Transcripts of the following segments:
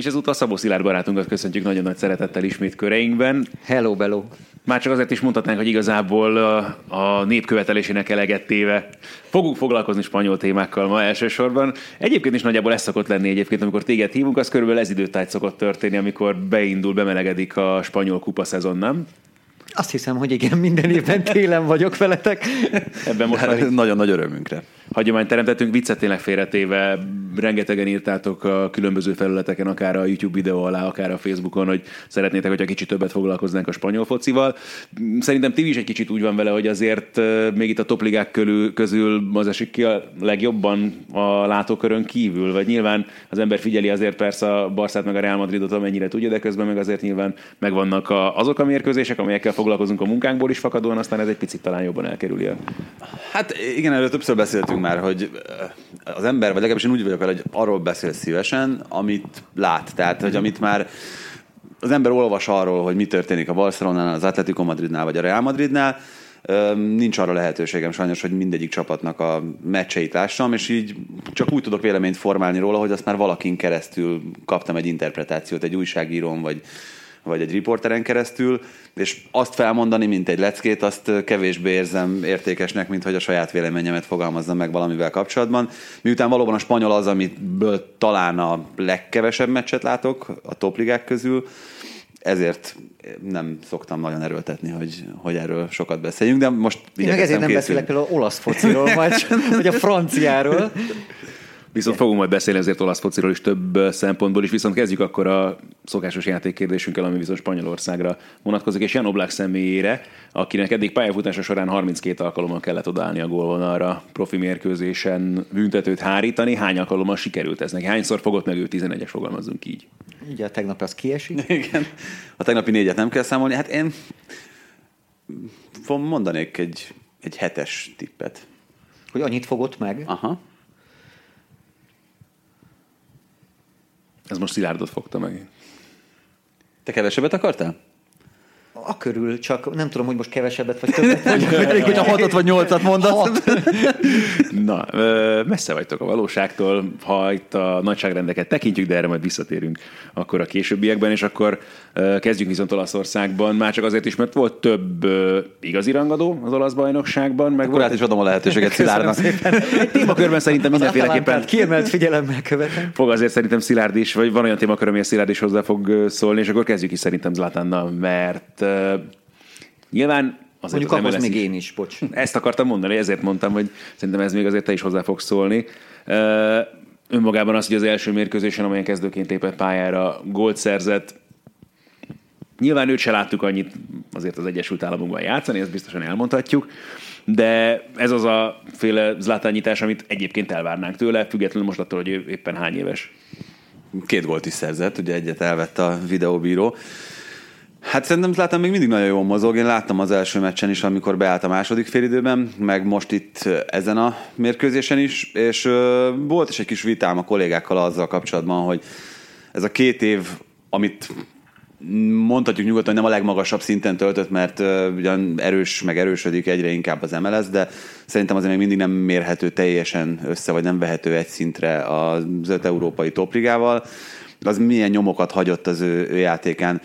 És ezúttal Szabó Szilárd barátunkat köszöntjük nagyon nagy szeretettel ismét köreinkben. Hello, bello. Már csak azért is mondhatnánk, hogy igazából a, népkövetelésének eleget téve fogunk foglalkozni spanyol témákkal ma elsősorban. Egyébként is nagyjából ez szokott lenni egyébként, amikor téged hívunk, az körülbelül ez időtájt szokott történni, amikor beindul, bemelegedik a spanyol kupa szezon, nem? Azt hiszem, hogy igen, minden évben télen vagyok veletek. Ebben most már nagyon nagy örömünkre. Hagyományt teremtettünk, viccet tényleg félretéve, rengetegen írtátok a különböző felületeken, akár a YouTube videó alá, akár a Facebookon, hogy szeretnétek, hogyha kicsit többet foglalkoznánk a spanyol focival. Szerintem ti is egy kicsit úgy van vele, hogy azért még itt a topligák közül az esik ki a legjobban a látókörön kívül, vagy nyilván az ember figyeli azért persze a Barszát meg a Real Madridot, amennyire tudja, de közben meg azért nyilván megvannak a, azok a mérkőzések, amelyekkel foglalkozunk a munkánkból is fakadóan, aztán ez egy picit talán jobban elkerüli a Hát igen, erről többször beszéltünk már, hogy eh, az ember, vagy legalábbis én úgy vagyok vele, hogy arról beszél szívesen, amit lát. Tehát, hogy amit már az ember olvas arról, hogy mi történik a Barcelonánál, az Atletico Madridnál, vagy a Real Madridnál, eh, nincs arra lehetőségem sajnos, hogy mindegyik csapatnak a meccseit lássam, és így csak úgy tudok véleményt formálni róla, hogy azt már valakin keresztül kaptam egy interpretációt, egy újságírón, vagy vagy egy riporteren keresztül, és azt felmondani, mint egy leckét, azt kevésbé érzem értékesnek, mint hogy a saját véleményemet fogalmazzam meg valamivel kapcsolatban. Miután valóban a spanyol az, amiből talán a legkevesebb meccset látok a topligák közül, ezért nem szoktam nagyon erőltetni, hogy, hogy erről sokat beszéljünk, de most Én meg ezért nem beszélek például olasz fociról, vagy, vagy a franciáról. Viszont fogunk majd beszélni azért olasz fociról is több szempontból is, viszont kezdjük akkor a szokásos játékkérdésünkkel, ami viszont Spanyolországra vonatkozik, és Jan Oblak személyére, akinek eddig pályafutása során 32 alkalommal kellett odállni a gólvonalra profi mérkőzésen büntetőt hárítani. Hány alkalommal sikerült ez neki? Hányszor fogott meg ő 11-es, fogalmazunk így? Ugye a tegnap az kiesik. Igen. A tegnapi négyet nem kell számolni. Hát én mondanék egy, egy hetes tippet. Hogy annyit fogott meg? Aha. Ez most Szilárdot fogta meg. Te kevesebbet akartál? A körül, csak nem tudom, hogy most kevesebbet vagy többet. Vagy, Elég, hogyha hatot vagy nyolcat mondasz. Hat. Na, messze vagytok a valóságtól, ha itt a nagyságrendeket tekintjük, de erre majd visszatérünk akkor a későbbiekben, és akkor kezdjük viszont Olaszországban, már csak azért is, mert volt több igazi rangadó az olasz bajnokságban, meg Akkor át is adom a lehetőséget Szilárdnak. egy témakörben szerintem mindenféleképpen kiemelt figyelemmel követem. fog azért szerintem Szilárd is, vagy van olyan témakör, ami a Szilárd is hozzá fog szólni, és akkor kezdjük is szerintem Zlatánnal, mert uh, nyilván azért Mondjuk az ahhoz még is- én is, bocs. Ezt akartam mondani, ezért mondtam, hogy szerintem ez még azért te is hozzá fogsz szólni. Ö, Önmagában az, hogy az első mérkőzésen, amelyen kezdőként lépett pályára, gólt szerzett, Nyilván őt se láttuk annyit azért az Egyesült Államokban játszani, ezt biztosan elmondhatjuk, de ez az a féle zlátányítás, amit egyébként elvárnánk tőle, függetlenül most attól, hogy ő éppen hány éves. Két gólt is szerzett, ugye egyet elvett a videóbíró. Hát szerintem Zlatan még mindig nagyon jól mozog. Én láttam az első meccsen is, amikor beállt a második félidőben, meg most itt ezen a mérkőzésen is, és ö, volt is egy kis vitám a kollégákkal azzal kapcsolatban, hogy ez a két év, amit mondhatjuk nyugodtan, hogy nem a legmagasabb szinten töltött, mert ö, ugyan erős, meg erősödik egyre inkább az MLS, de szerintem azért még mindig nem mérhető teljesen össze, vagy nem vehető egy szintre az öt európai topligával. Az milyen nyomokat hagyott az ő, ő játékán.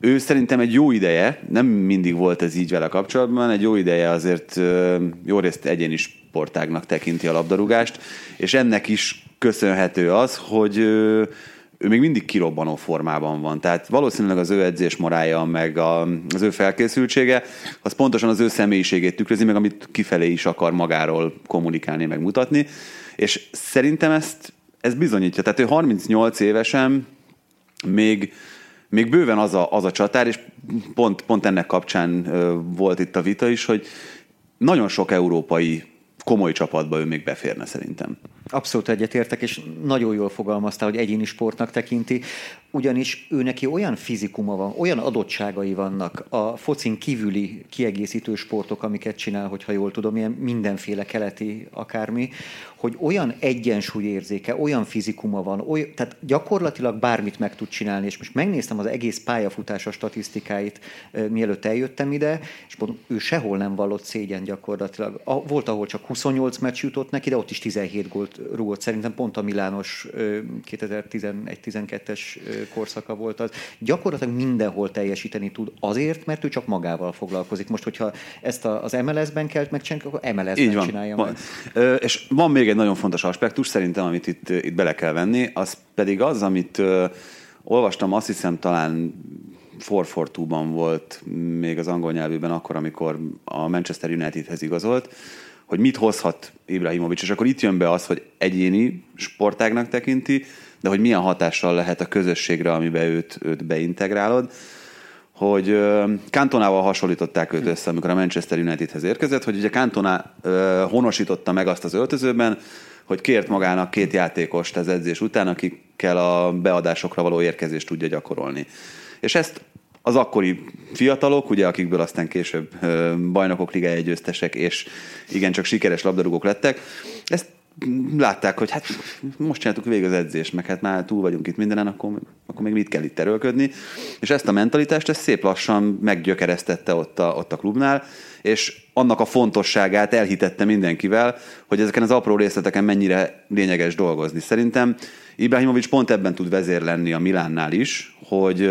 Ő szerintem egy jó ideje, nem mindig volt ez így vele kapcsolatban, egy jó ideje azért jó részt egyéni sportágnak tekinti a labdarúgást, és ennek is köszönhető az, hogy ő még mindig kirobbanó formában van. Tehát valószínűleg az ő edzés morája, meg a, az ő felkészültsége, az pontosan az ő személyiségét tükrözi, meg amit kifelé is akar magáról kommunikálni, meg mutatni. És szerintem ezt, ez bizonyítja. Tehát ő 38 évesen még, még bőven az a, az a csatár, és pont, pont ennek kapcsán volt itt a vita is, hogy nagyon sok európai komoly csapatba ő még beférne szerintem. Abszolút egyetértek, és nagyon jól fogalmaztál, hogy egyéni sportnak tekinti. ugyanis ő neki olyan fizikuma van, olyan adottságai vannak a focin kívüli kiegészítő sportok, amiket csinál, hogyha jól tudom, ilyen mindenféle keleti akármi, hogy olyan egyensúlyérzéke, olyan fizikuma van, oly, tehát gyakorlatilag bármit meg tud csinálni, és most megnéztem az egész pályafutása statisztikáit, mielőtt eljöttem ide, és mondom, ő sehol nem vallott szégyen gyakorlatilag. Volt, ahol csak 28 meccs jutott neki, de ott is 17 gólt rúgott. Szerintem pont a Milános 2011-12-es korszaka volt az. Gyakorlatilag mindenhol teljesíteni tud azért, mert ő csak magával foglalkozik. Most, hogyha ezt az MLS-ben kell megcsinálni, akkor MLS-ben Így van. csinálja van. Meg. És van még egy nagyon fontos aspektus szerintem, amit itt, itt bele kell venni, az pedig az, amit olvastam, azt hiszem talán 442-ban volt még az angol nyelvűben akkor, amikor a Manchester Unitedhez igazolt, hogy mit hozhat Ibrahimovic, és akkor itt jön be az, hogy egyéni sportágnak tekinti, de hogy milyen hatással lehet a közösségre, amiben őt, őt beintegrálod hogy Kantonával hasonlították őt össze, amikor a Manchester Unitedhez érkezett, hogy ugye Cantona honosította meg azt az öltözőben, hogy kért magának két játékost az edzés után, akikkel a beadásokra való érkezést tudja gyakorolni. És ezt az akkori fiatalok, ugye, akikből aztán később bajnokok ligája győztesek, és igencsak sikeres labdarúgók lettek, ezt látták, hogy hát most csináltuk végig az edzést, meg hát már túl vagyunk itt mindenen, akkor, akkor még mit kell itt erőlködni. És ezt a mentalitást ezt szép lassan meggyökeresztette ott a, ott a klubnál, és annak a fontosságát elhitette mindenkivel, hogy ezeken az apró részleteken mennyire lényeges dolgozni. Szerintem Ibrahimovic pont ebben tud vezér lenni a Milánnál is, hogy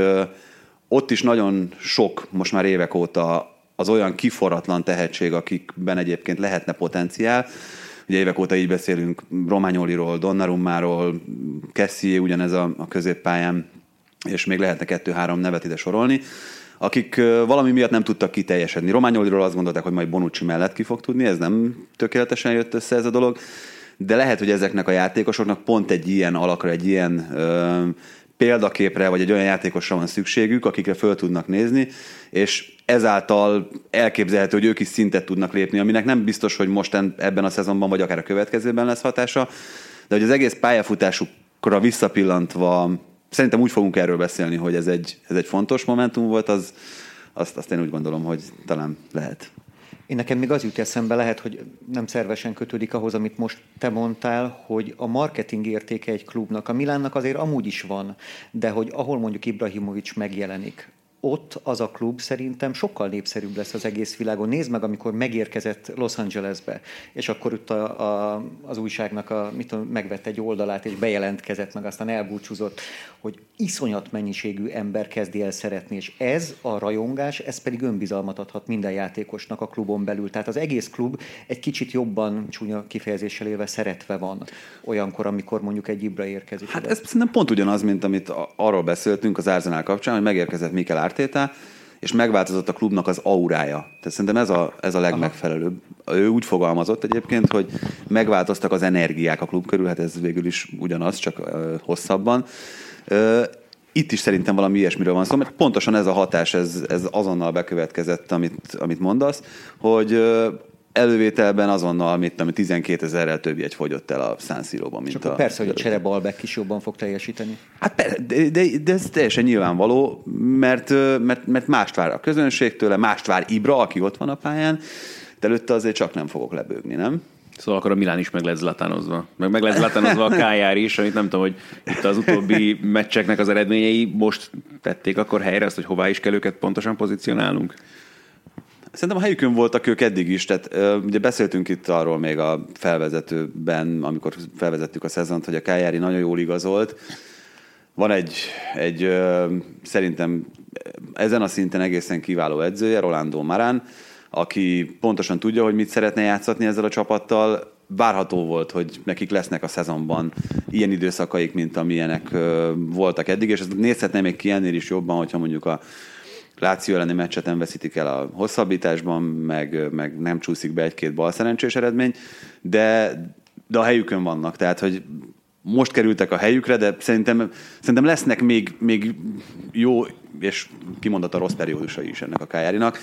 ott is nagyon sok, most már évek óta az olyan kiforratlan tehetség, akikben egyébként lehetne potenciál, Ugye évek óta így beszélünk Rományoliról, Donnarummáról, Kessie ugyanez a, a középpályán, és még lehetne kettő-három nevet ide sorolni, akik valami miatt nem tudtak kiteljesedni. Rományoliról azt gondolták, hogy majd Bonucci mellett ki fog tudni, ez nem tökéletesen jött össze ez a dolog, de lehet, hogy ezeknek a játékosoknak pont egy ilyen alakra, egy ilyen ö, példaképre, vagy egy olyan játékosra van szükségük, akikre föl tudnak nézni, és ezáltal elképzelhető, hogy ők is szintet tudnak lépni, aminek nem biztos, hogy most ebben a szezonban, vagy akár a következőben lesz hatása, de hogy az egész pályafutásukra visszapillantva, szerintem úgy fogunk erről beszélni, hogy ez egy, ez egy fontos momentum volt, az, azt, azt én úgy gondolom, hogy talán lehet. Én nekem még az jut eszembe, lehet, hogy nem szervesen kötődik ahhoz, amit most te mondtál, hogy a marketing értéke egy klubnak, a Milánnak azért amúgy is van, de hogy ahol mondjuk Ibrahimovics megjelenik, ott az a klub szerintem sokkal népszerűbb lesz az egész világon. Nézd meg, amikor megérkezett Los Angelesbe, és akkor ott a, a, az újságnak a, mit tudom, megvett egy oldalát, és bejelentkezett, meg aztán elbúcsúzott, hogy iszonyat mennyiségű ember kezdi el szeretni, és ez a rajongás, ez pedig önbizalmat adhat minden játékosnak a klubon belül. Tehát az egész klub egy kicsit jobban, csúnya kifejezéssel élve szeretve van olyankor, amikor mondjuk egy Ibra érkezik. Hát ez szerintem pont ugyanaz, mint amit arról beszéltünk az Arsenal kapcsán, hogy megérkezett Mikel Arteta, és megváltozott a klubnak az aurája. Tehát szerintem ez a, ez a legmegfelelőbb. Ő úgy fogalmazott egyébként, hogy megváltoztak az energiák a klub körül, hát ez végül is ugyanaz, csak uh, hosszabban. Uh, itt is szerintem valami ilyesmiről van szó, mert pontosan ez a hatás, ez, ez azonnal bekövetkezett, amit, amit mondasz, hogy elővételben azonnal, mit tudom, 12 ezerrel több egy fogyott el a San Siro-ban, mint Csak a... Persze, hogy a Csere Balbeck is jobban fog teljesíteni. Hát de, de, de, ez teljesen nyilvánvaló, mert, mert, mert mást vár a közönségtől, mást vár Ibra, aki ott van a pályán, de előtte azért csak nem fogok lebőgni, nem? Szóval akkor a Milán is meg lett zlatánozva. Meg meg lett zlatánozva a Kájár is, amit nem tudom, hogy itt az utóbbi meccseknek az eredményei most tették akkor helyre azt, hogy hová is kell őket pontosan pozícionálnunk. Szerintem a helyükön voltak ők eddig is, tehát ugye beszéltünk itt arról még a felvezetőben, amikor felvezettük a szezont, hogy a Kájári nagyon jól igazolt. Van egy, egy szerintem ezen a szinten egészen kiváló edzője, Rolando Marán, aki pontosan tudja, hogy mit szeretne játszatni ezzel a csapattal. Várható volt, hogy nekik lesznek a szezonban ilyen időszakaik, mint amilyenek voltak eddig, és ez nézhetne még ki ennél is jobban, hogyha mondjuk a Láció elleni meccset nem veszítik el a hosszabbításban, meg, meg nem csúszik be egy-két bal szerencsés eredmény, de, de a helyükön vannak, tehát hogy most kerültek a helyükre, de szerintem, szerintem lesznek még, még jó és kimondott a rossz periódusai is ennek a Kájárinak.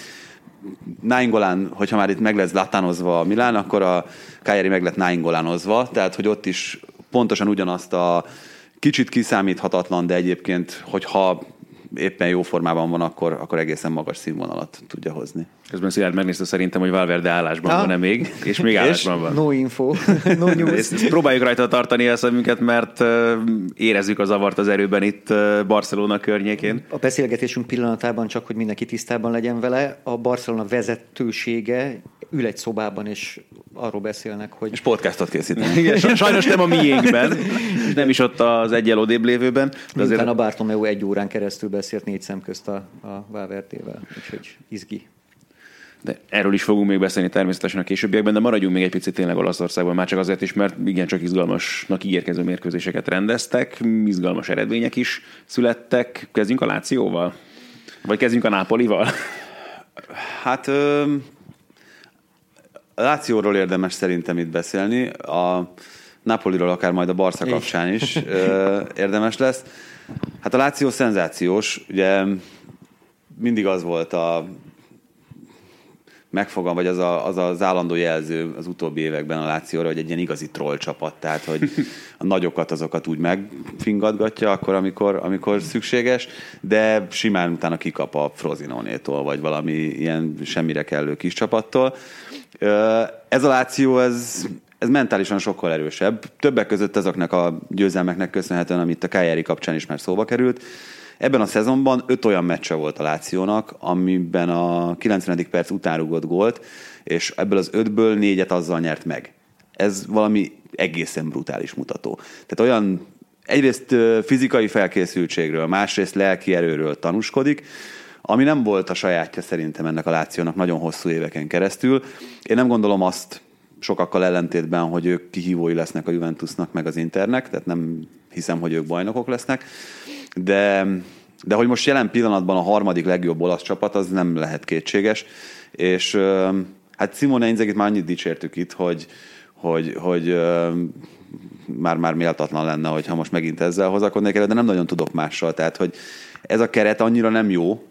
Náingolán, hogyha már itt meg lesz latánozva a Milán, akkor a Kájári meg lett náingolánozva, tehát hogy ott is pontosan ugyanazt a kicsit kiszámíthatatlan, de egyébként, hogyha éppen jó formában van, akkor, akkor egészen magas színvonalat tudja hozni. Közben Szilárd megnézte szerintem, hogy Valverde állásban van-e még, és még állásban van. No info, no news. Ezt, ezt próbáljuk rajta tartani a szemünket, mert érezzük a zavart az erőben itt Barcelona környékén. A beszélgetésünk pillanatában csak, hogy mindenki tisztában legyen vele, a Barcelona vezetősége ül egy szobában, és arról beszélnek, hogy... És podcastot készítenek. Igen, sajnos nem a miénkben, nem is ott az egyel odébb lévőben. De azért... a Bartomeu egy órán keresztül beszélt négy szem közt a, a Valverdével, úgyhogy izgi. De erről is fogunk még beszélni természetesen a későbbiekben, de maradjunk még egy picit tényleg Olaszországban, már csak azért is, mert igen, csak izgalmasnak ígérkező mérkőzéseket rendeztek, izgalmas eredmények is születtek. Kezdjünk a Lációval? Vagy kezdjünk a Nápolival? Hát ö, a Lációról érdemes szerintem itt beszélni, a Napoliról akár majd a Barca kapcsán is ö, érdemes lesz. Hát a Láció szenzációs, ugye mindig az volt a megfogam, vagy az, a, az az állandó jelző az utóbbi években a Lációra, hogy egy ilyen igazi troll csapat, tehát hogy a nagyokat azokat úgy megfingatgatja akkor, amikor, amikor szükséges, de simán utána kikap a Frozinónétól, vagy valami ilyen semmire kellő kis csapattól. Ez a Láció, ez, ez mentálisan sokkal erősebb. Többek között azoknak a győzelmeknek köszönhetően, amit a Kájári kapcsán is már szóba került. Ebben a szezonban öt olyan meccse volt a Lációnak, amiben a 90. perc után rugott gólt, és ebből az ötből négyet azzal nyert meg. Ez valami egészen brutális mutató. Tehát olyan egyrészt fizikai felkészültségről, másrészt lelki erőről tanúskodik, ami nem volt a sajátja szerintem ennek a Lációnak nagyon hosszú éveken keresztül. Én nem gondolom azt sokakkal ellentétben, hogy ők kihívói lesznek a Juventusnak, meg az Internek, tehát nem hiszem, hogy ők bajnokok lesznek, de, de hogy most jelen pillanatban a harmadik legjobb olasz csapat, az nem lehet kétséges, és hát Simone Inzagit már annyit dicsértük itt, hogy, hogy, hogy már, már méltatlan lenne, hogyha most megint ezzel hozakodnék de nem nagyon tudok mással, tehát hogy ez a keret annyira nem jó,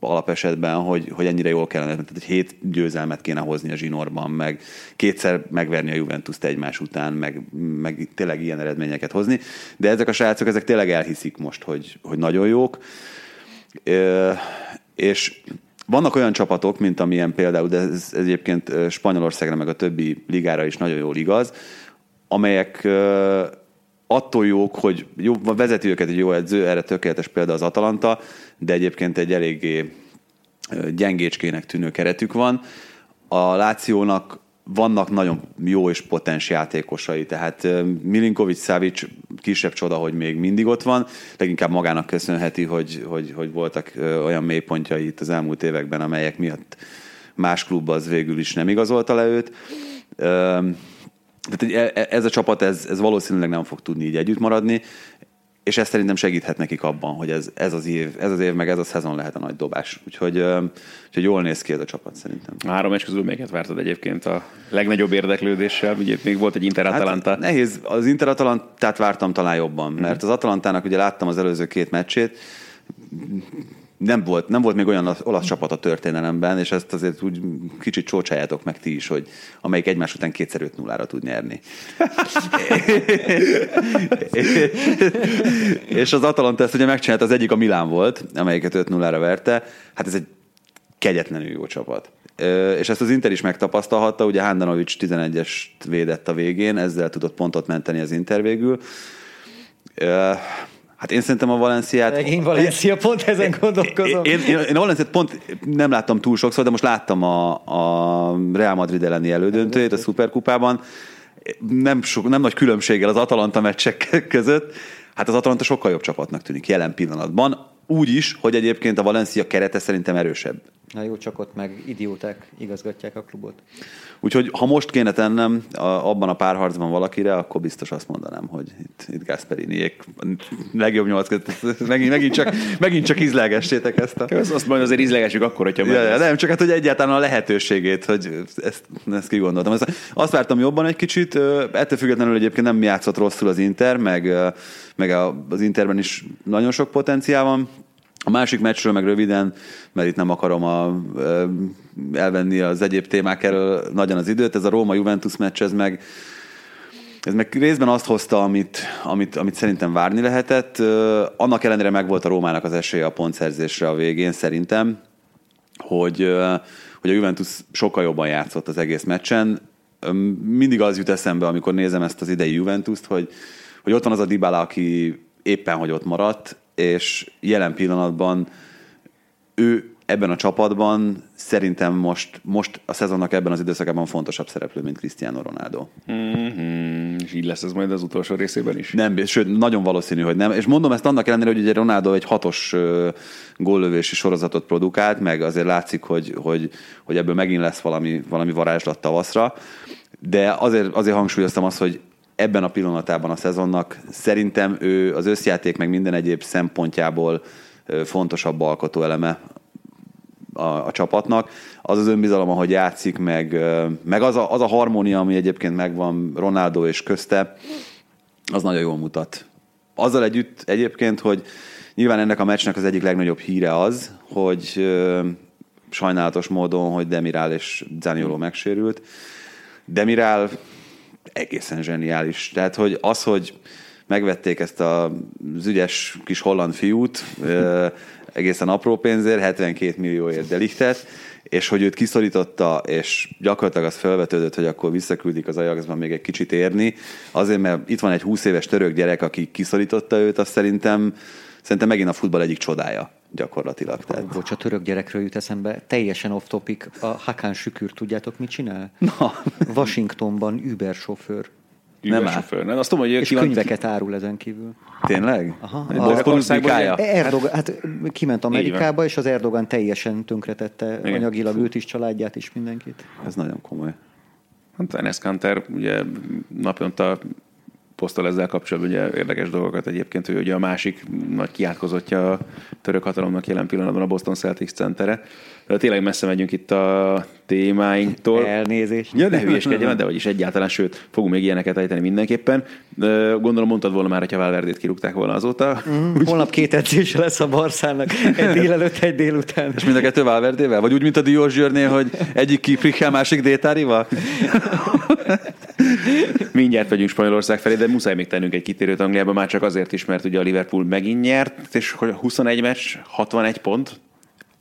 alapesetben, hogy, hogy ennyire jól kellene, tehát egy hét győzelmet kéne hozni a zsinórban, meg kétszer megverni a Juventus-t egymás után, meg, meg tényleg ilyen eredményeket hozni, de ezek a srácok, ezek tényleg elhiszik most, hogy, hogy nagyon jók, és vannak olyan csapatok, mint amilyen például, de ez egyébként Spanyolországra meg a többi ligára is nagyon jól igaz, amelyek attól jók, hogy jó, vezeti őket egy jó edző, erre tökéletes példa az Atalanta, de egyébként egy eléggé gyengécskének tűnő keretük van. A Lációnak vannak nagyon jó és potens játékosai, tehát Milinkovic Savic kisebb csoda, hogy még mindig ott van, leginkább magának köszönheti, hogy, hogy, hogy voltak olyan mélypontjai itt az elmúlt években, amelyek miatt más klub az végül is nem igazolta le őt tehát e, e, ez a csapat, ez, ez valószínűleg nem fog tudni így együtt maradni, és ez szerintem segíthet nekik abban, hogy ez, ez, az év, ez az év, meg ez a szezon lehet a nagy dobás. Úgyhogy, úgyhogy jól néz ki ez a csapat szerintem. A három meccs közül melyiket vártad egyébként a legnagyobb érdeklődéssel? Ugye még volt egy Inter Atalanta. Hát nehéz, az Inter Atalantát vártam talán jobban, mert az Atalantának ugye láttam az előző két meccsét, nem volt, nem volt még olyan olasz csapat a történelemben, és ezt azért úgy kicsit csócsájátok meg ti is, hogy amelyik egymás után kétszer 5 0 tud nyerni. és az Atalanta ezt ugye megcsinált, az egyik a Milán volt, amelyiket 5 0 verte. Hát ez egy kegyetlenül jó csapat. És ezt az Inter is megtapasztalhatta, ugye Handanovics 11-es védett a végén, ezzel tudott pontot menteni az Inter végül Hát én szerintem a Valenciát... Én Valencia pont ezen gondolkozom. Én, én, én a Valenciát pont nem láttam túl sokszor, de most láttam a, a Real Madrid elleni elődöntőjét a Superkupában. Nem, sok, nem nagy különbséggel az Atalanta meccsek között. Hát az Atalanta sokkal jobb csapatnak tűnik jelen pillanatban. Úgy is, hogy egyébként a Valencia kerete szerintem erősebb. Na jó, csak ott meg idióták igazgatják a klubot. Úgyhogy ha most kéne tennem a, abban a párharcban valakire, akkor biztos azt mondanám, hogy itt, itt Gasperiniék legjobb nyolc megint, megint, csak, megint csak ízlegessétek ezt a... Ez azt majd azért ízlegessük akkor, hogyha ja, ja, Nem, csak hát, hogy egyáltalán a lehetőségét, hogy ezt, ezt kigondoltam. Ezt, azt vártam jobban egy kicsit, ettől függetlenül egyébként nem játszott rosszul az Inter, meg, meg az Interben is nagyon sok potenciál van, a másik meccsről meg röviden, mert itt nem akarom a, elvenni az egyéb témák elől nagyon az időt, ez a Róma-Juventus meccs, ez meg ez meg részben azt hozta, amit, amit, amit szerintem várni lehetett. Annak ellenére megvolt a Rómának az esélye a pontszerzésre a végén, szerintem, hogy, hogy a Juventus sokkal jobban játszott az egész meccsen. Mindig az jut eszembe, amikor nézem ezt az idei Juventust, hogy, hogy ott van az a Dybala, aki éppen hogy ott maradt, és jelen pillanatban ő ebben a csapatban szerintem most, most a szezonnak ebben az időszakában fontosabb szereplő, mint Cristiano Ronaldo. Mm-hmm. És így lesz ez majd az utolsó részében is? Nem, sőt, nagyon valószínű, hogy nem. És mondom ezt annak ellenére, hogy ugye Ronaldo egy hatos góllövési sorozatot produkált, meg azért látszik, hogy, hogy, hogy ebből megint lesz valami, valami varázslat tavaszra. De azért, azért hangsúlyoztam azt, hogy ebben a pillanatában a szezonnak szerintem ő az összjáték meg minden egyéb szempontjából fontosabb alkotó eleme a, a csapatnak. Az az önbizalom, ahogy játszik, meg, meg az, a, az a harmónia, ami egyébként megvan Ronaldo és közte, az nagyon jól mutat. Azzal együtt egyébként, hogy nyilván ennek a meccsnek az egyik legnagyobb híre az, hogy sajnálatos módon, hogy Demirál és Zanioló megsérült. Demirál egészen zseniális. Tehát, hogy az, hogy megvették ezt az ügyes kis holland fiút, egészen apró pénzért, 72 millióért delichtet, és hogy őt kiszorította, és gyakorlatilag az felvetődött, hogy akkor visszaküldik az Ajaxban még egy kicsit érni. Azért, mert itt van egy 20 éves török gyerek, aki kiszorította őt, azt szerintem, szerintem megint a futball egyik csodája gyakorlatilag. Tehát... Bocs, a török gyerekről jut eszembe, teljesen off topic, a Hakan Sükür, tudjátok mit csinál? Na. Washingtonban Uber sofőr. Nem sofőr, nem? Azt tudom, hogy és könyveket árul ezen kívül. Tényleg? Aha. A Erdogan, hát kiment Amerikába, és az Erdogan teljesen tönkretette Igen. anyagilag őt is, családját is, mindenkit. Ez nagyon komoly. Hát Enes Kanter ugye naponta posztol ezzel kapcsolatban ugye érdekes dolgokat egyébként, hogy ugye a másik nagy kiátkozottja a török hatalomnak jelen pillanatban a Boston Celtics centere. De tényleg messze megyünk itt a témáinktól. Elnézést. Ja, ne hülyeskedjen, de vagyis egyáltalán, sőt, fogunk még ilyeneket ejteni mindenképpen. Gondolom mondtad volna már, hogyha Valverdét kirúgták volna azóta. Mm, holnap két edzése lesz a Barszának, egy délelőtt, egy délután. És mind a kettő Valverdével? Vagy úgy, mint a Diós Zsörnél, hogy egyik kiprikkel, másik détárival? Mindjárt vagyunk Spanyolország felé, de muszáj még tennünk egy kitérőt Angliába, már csak azért is, mert ugye a Liverpool megint nyert, és 21 meccs, 61 pont,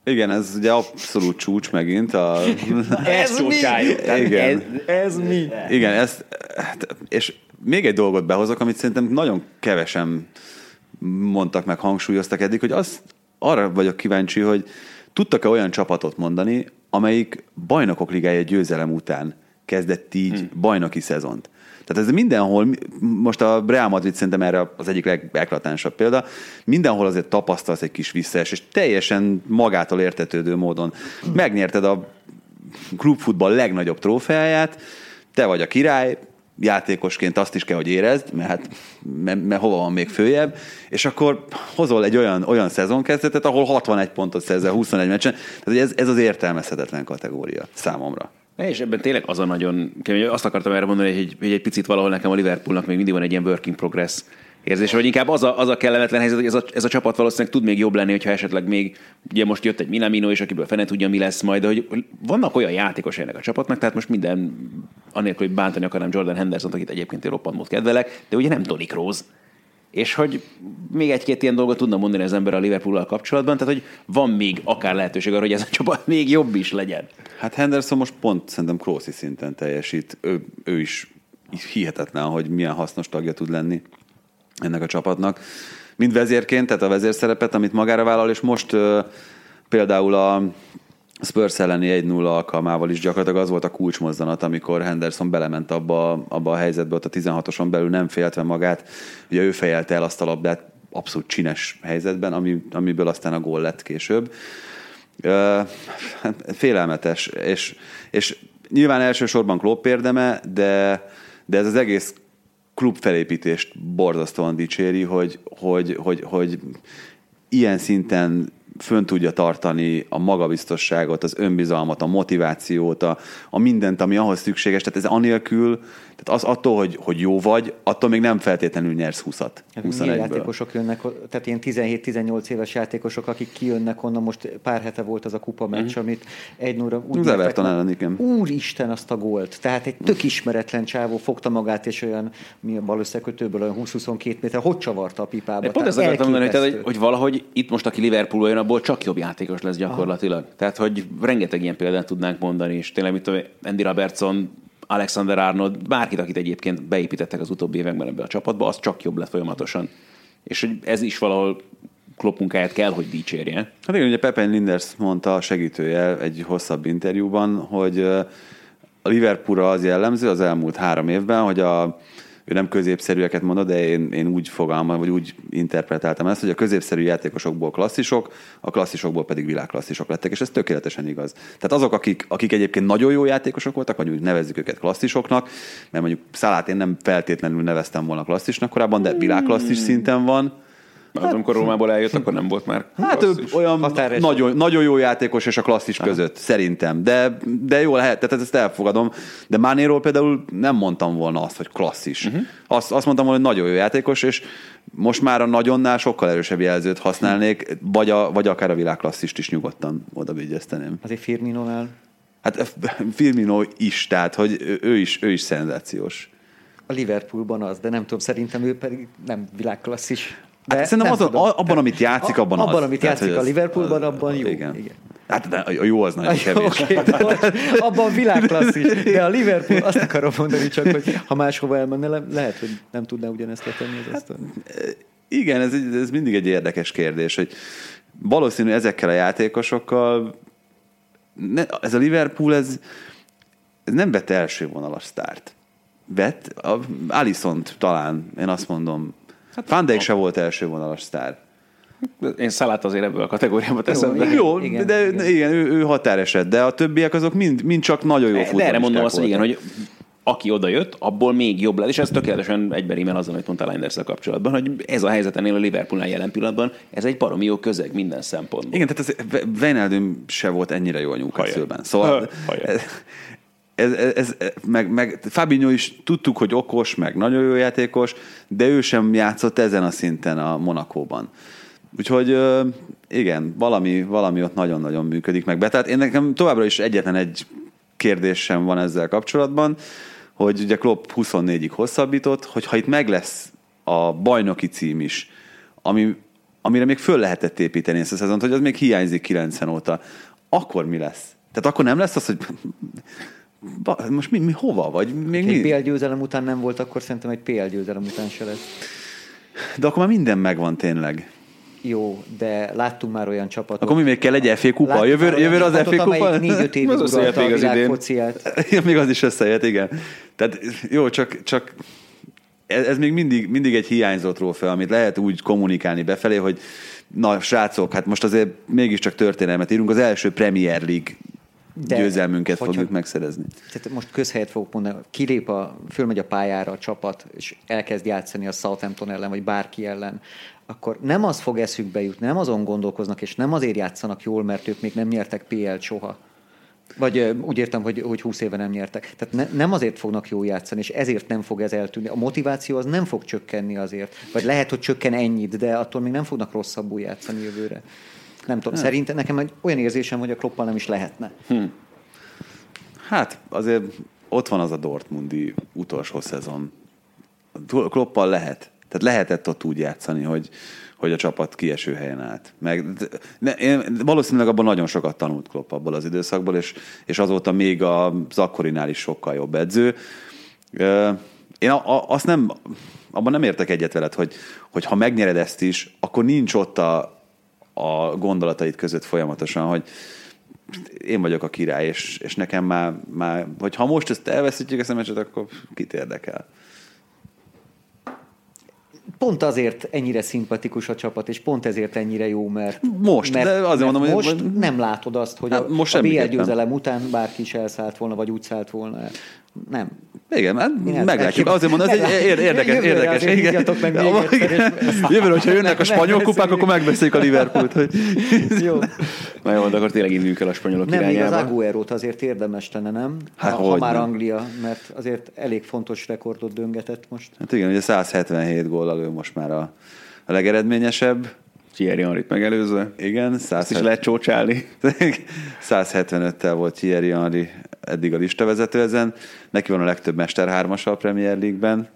igen, ez ugye abszolút csúcs megint. A... ez csúcsáljuk. Igen. Ez, ez mi? Igen, ez, hát, és még egy dolgot behozok, amit szerintem nagyon kevesen mondtak meg, hangsúlyoztak eddig, hogy az, arra vagyok kíváncsi, hogy tudtak-e olyan csapatot mondani, amelyik bajnokok ligája győzelem után kezdett így hmm. bajnoki szezont. Tehát ez mindenhol, most a Real Madrid szerintem erre az egyik legeklatánsabb példa, mindenhol azért tapasztalsz egy kis visszaes, és teljesen magától értetődő módon megnyerted a klubfutball legnagyobb trófeáját, te vagy a király, játékosként azt is kell, hogy érezd, mert, hát, mert, mert hova van még följebb, és akkor hozol egy olyan, olyan szezonkezdetet, ahol 61 pontot szerzel 21 meccsen, tehát ez, ez az értelmezhetetlen kategória számomra. És ebben tényleg az a nagyon kemény. Azt akartam erre mondani, hogy, hogy egy picit valahol nekem a Liverpoolnak még mindig van egy ilyen working progress érzése, vagy inkább az a, az a kellemetlen helyzet, hogy ez a, ez a csapat valószínűleg tud még jobb lenni, hogyha esetleg még, ugye most jött egy Minamino, és akiből fene tudja, mi lesz majd, de hogy vannak olyan játékos ennek a csapatnak, tehát most minden, anélkül, hogy bántani akarnám Jordan Henderson, akit egyébként én roppant kedvelek, de ugye nem Tony Kroos, és hogy még egy-két ilyen dolgot tudna mondani az ember a Liverpool kapcsolatban, tehát hogy van még akár lehetőség arra, hogy ez a csapat még jobb is legyen. Hát Henderson most pont szerintem Krossi szinten teljesít. Ő, ő is hihetetlen, hogy milyen hasznos tagja tud lenni ennek a csapatnak. Mind vezérként, tehát a vezérszerepet, amit magára vállal, és most uh, például a Spurs elleni 1-0 alkalmával is gyakorlatilag az volt a kulcsmozzanat, amikor Henderson belement abba, abba a helyzetbe, ott a 16-oson belül nem féltve magát. Ugye ő fejelte el azt a labdát abszolút csines helyzetben, ami, amiből aztán a gól lett később. Félelmetes, és, és nyilván elsősorban Klopp érdeme, de, de ez az egész klub felépítést borzasztóan dicséri, hogy, hogy, hogy, hogy ilyen szinten fönn tudja tartani a magabiztosságot, az önbizalmat, a motivációt, a, a mindent, ami ahhoz szükséges. Tehát ez anélkül, tehát az attól, hogy, hogy jó vagy, attól még nem feltétlenül nyersz 20-at. Hát játékosok jönnek, tehát ilyen 17-18 éves játékosok, akik kijönnek onnan, most pár hete volt az a kupa meccs, mm. amit egy nóra úgy Everton ellen, igen. Úristen azt a gólt. Tehát egy tök ismeretlen csávó fogta magát, és olyan, mi a bal összekötőből, olyan 20-22 méter, hogy csavarta a pipába. Én pont ezt akartam mondani, hogy, hogy, valahogy itt most, aki Liverpool jön, abból csak jobb játékos lesz gyakorlatilag. Aha. Tehát, hogy rengeteg ilyen példát tudnánk mondani, és tényleg, mint Andy Robertson, Alexander Arnold, bárkit, akit egyébként beépítettek az utóbbi években ebbe a csapatba, az csak jobb lett folyamatosan. És hogy ez is valahol Klopp munkáját kell, hogy dicsérje. Hát igen, ugye Pepe Linders mondta a segítője egy hosszabb interjúban, hogy a Liverpoolra az jellemző az elmúlt három évben, hogy a ő nem középszerűeket mondod, de én, én úgy fogalmam, vagy úgy interpretáltam ezt, hogy a középszerű játékosokból klasszisok, a klasszisokból pedig világklasszisok lettek, és ez tökéletesen igaz. Tehát azok, akik, akik egyébként nagyon jó játékosok voltak, vagy úgy nevezzük őket klasszisoknak, mert mondjuk Szalát én nem feltétlenül neveztem volna klasszisnak korábban, de világklasszis szinten van, Hát, amikor Rómából eljött, akkor nem volt már Hát ő olyan nagyon, nagyon jó játékos és a klasszis Aha. között, szerintem. De, de jó lehet, tehát ezt elfogadom. De Mánéról például nem mondtam volna azt, hogy klasszis. Uh-huh. Azt, azt mondtam volna, hogy nagyon jó játékos, és most már a nagyonnál sokkal erősebb jelzőt használnék, vagy, a, vagy akár a világklasszist is nyugodtan oda vigyezteném. Azért Firminónál? Hát Firmino is, tehát hogy ő is, ő is szenzációs. A Liverpoolban az, de nem tudom, szerintem ő pedig nem világklasszis. De hát szerintem azon, abban, amit játszik, abban abban, az. amit játszik Tehát, a Liverpoolban, abban jó. Igen. igen. Hát de a jó az nagyon kevés. Okay, abban világklasszis. De a Liverpool, azt akarom mondani csak, hogy ha máshova elmenne, lehet, hogy nem tudná ugyanezt letenni az hát, Igen, ez, ez mindig egy érdekes kérdés, hogy valószínű ezekkel a játékosokkal ne, ez a Liverpool, ez, ez nem vett első vonalas sztárt. Vett, a Alisont talán, én azt mondom, Hát Van Dijk se volt első vonalas sztár. Én Szalát azért ebből a kategóriába teszem. Jó, jó igen, de igen, igen ő, ő határeset, de a többiek azok mind, mind csak nagyon jó futballisták erre mondom azt, hogy igen, hogy aki oda jött, abból még jobb lett, és ez tökéletesen egyberímel azzal, amit mondta Linders kapcsolatban, hogy ez a helyzet ennél a Liverpoolnál jelen pillanatban, ez egy baromi jó közeg minden szempontból. Igen, tehát ez Wijnaldum se volt ennyire jó a Newcastle-ben. Szóval ez, ez, meg, meg Fabinho is tudtuk, hogy okos, meg nagyon jó játékos, de ő sem játszott ezen a szinten a Monakóban. Úgyhogy igen, valami, valami ott nagyon-nagyon működik meg be. Tehát én nekem továbbra is egyetlen egy kérdésem van ezzel kapcsolatban, hogy ugye Klopp 24-ig hosszabbított, hogy ha itt meg lesz a bajnoki cím is, ami, amire még föl lehetett építeni ezt a szezont, hogy az még hiányzik 90 óta, akkor mi lesz? Tehát akkor nem lesz az, hogy most mi, mi hova? Vagy még mi? Egy PL győzelem után nem volt, akkor szerintem egy PL győzelem után se lesz. De akkor már minden megvan tényleg. Jó, de láttunk már olyan csapatot. Akkor mi még kell egy FA kupa? Jövő, jövőre az FA kupa? négy-öt évig uralta a. Ja, még az is összejött, igen. Tehát jó, csak, csak ez, ez még mindig, mindig egy hiányzottról fel, amit lehet úgy kommunikálni befelé, hogy na srácok, hát most azért mégiscsak történelmet írunk, az első Premier League de győzelmünket hogyha, fogjuk megszerezni. Tehát most közhelyet fogok mondani, kilép a, fölmegy a pályára a csapat, és elkezd játszani a Southampton ellen, vagy bárki ellen, akkor nem az fog eszükbe jutni, nem azon gondolkoznak, és nem azért játszanak jól, mert ők még nem nyertek PL-t soha. Vagy úgy értem, hogy, hogy 20 éve nem nyertek. Tehát ne, nem azért fognak jól játszani, és ezért nem fog ez eltűnni. A motiváció az nem fog csökkenni azért. Vagy lehet, hogy csökken ennyit, de attól még nem fognak rosszabbul játszani jövőre. Nem tudom, szerintem nekem olyan érzésem, hogy a kloppal nem is lehetne. Hm. Hát azért ott van az a Dortmundi utolsó szezon. Kloppal lehet. Tehát lehetett ott úgy játszani, hogy, hogy a csapat kieső helyen állt. Meg, ne, én valószínűleg abban nagyon sokat tanult Klopp abból az időszakból, és, és azóta még az akkorinál is sokkal jobb edző. Én a, a, azt nem, abban nem értek egyet veled, hogy, hogy ha megnyered ezt is, akkor nincs ott a, a gondolatait között folyamatosan, hogy én vagyok a király, és, és nekem már, már, hogy ha most ezt elveszítjük a meccset, akkor kit érdekel? Pont azért ennyire szimpatikus a csapat, és pont ezért ennyire jó, mert most, mert, de azért mert mondom, most hogy nem látod azt, hogy hát, a, most a BL győzelem után bárki is elszállt volna, vagy úgy szállt volna el. Nem. Igen, hát meglátjuk. Azért mondom, ez egy ér- érdekes, érdekes. igen. meg még egyszer, és- Jövőre, hogyha jönnek a spanyol kupák, akkor megbeszéljük a Liverpoolt, hogy Jó. Na jó, de akkor tényleg induljuk el a spanyolok Nem, még az irányába. Aguero-t azért érdemes lenne, nem? Hát ha, ha már nem. Anglia, mert azért elég fontos rekordot döngetett most. Hát igen, ugye 177 góllal ő most már a, a legeredményesebb. Thierry Henryt megelőzve. Igen, Ezt is 170, lehet csócsálni. 175-tel volt Thierry Henry eddig a listavezető ezen. Neki van a legtöbb Mester 3 a Premier League-ben,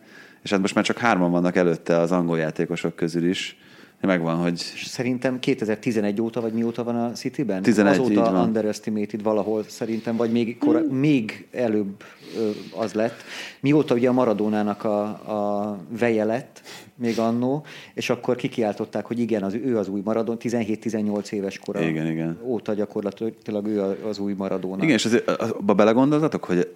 és hát most már csak hárman vannak előtte az angol játékosok közül is. Megvan, hogy szerintem 2011 óta, vagy mióta van a City-ben? 11, így Azóta van. underestimated valahol szerintem, vagy még, kora, még előbb ö, az lett. Mióta ugye a Maradónának a, a veje lett, még annó, és akkor kikiáltották, hogy igen, az, ő az új Maradon, 17-18 éves kora Igen, igen. óta gyakorlatilag ő az új Maradóna. Igen, és azért abba belegondoltatok, hogy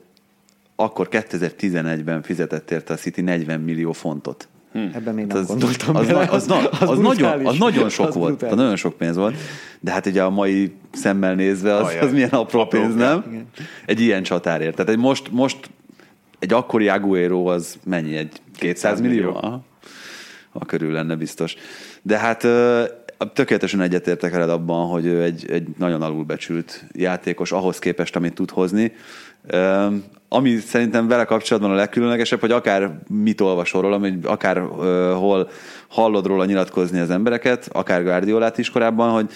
akkor 2011-ben fizetett érte a City 40 millió fontot. Ebben még Hát nem az, gondoltam az, bele. na- az, na- az, nagyon, az nagyon sok Az volt, brutális. az nagyon sok pénz volt, de hát ugye a mai szemmel nézve az, Ajaj. az milyen apró Apró, pénz, nem? igen. Egy ilyen csatárért. Tehát egy most, most egy akkori Aguero az mennyi? Egy 200 millió? millió. Aha. A körül lenne biztos. De hát tökéletesen egyetértek veled abban, hogy ő egy, egy nagyon alulbecsült játékos ahhoz képest, amit tud hozni. Ami szerintem vele kapcsolatban a legkülönlegesebb, hogy akár mit olvasol róla, akár hol hallod róla nyilatkozni az embereket, akár Guardiolát is korábban, hogy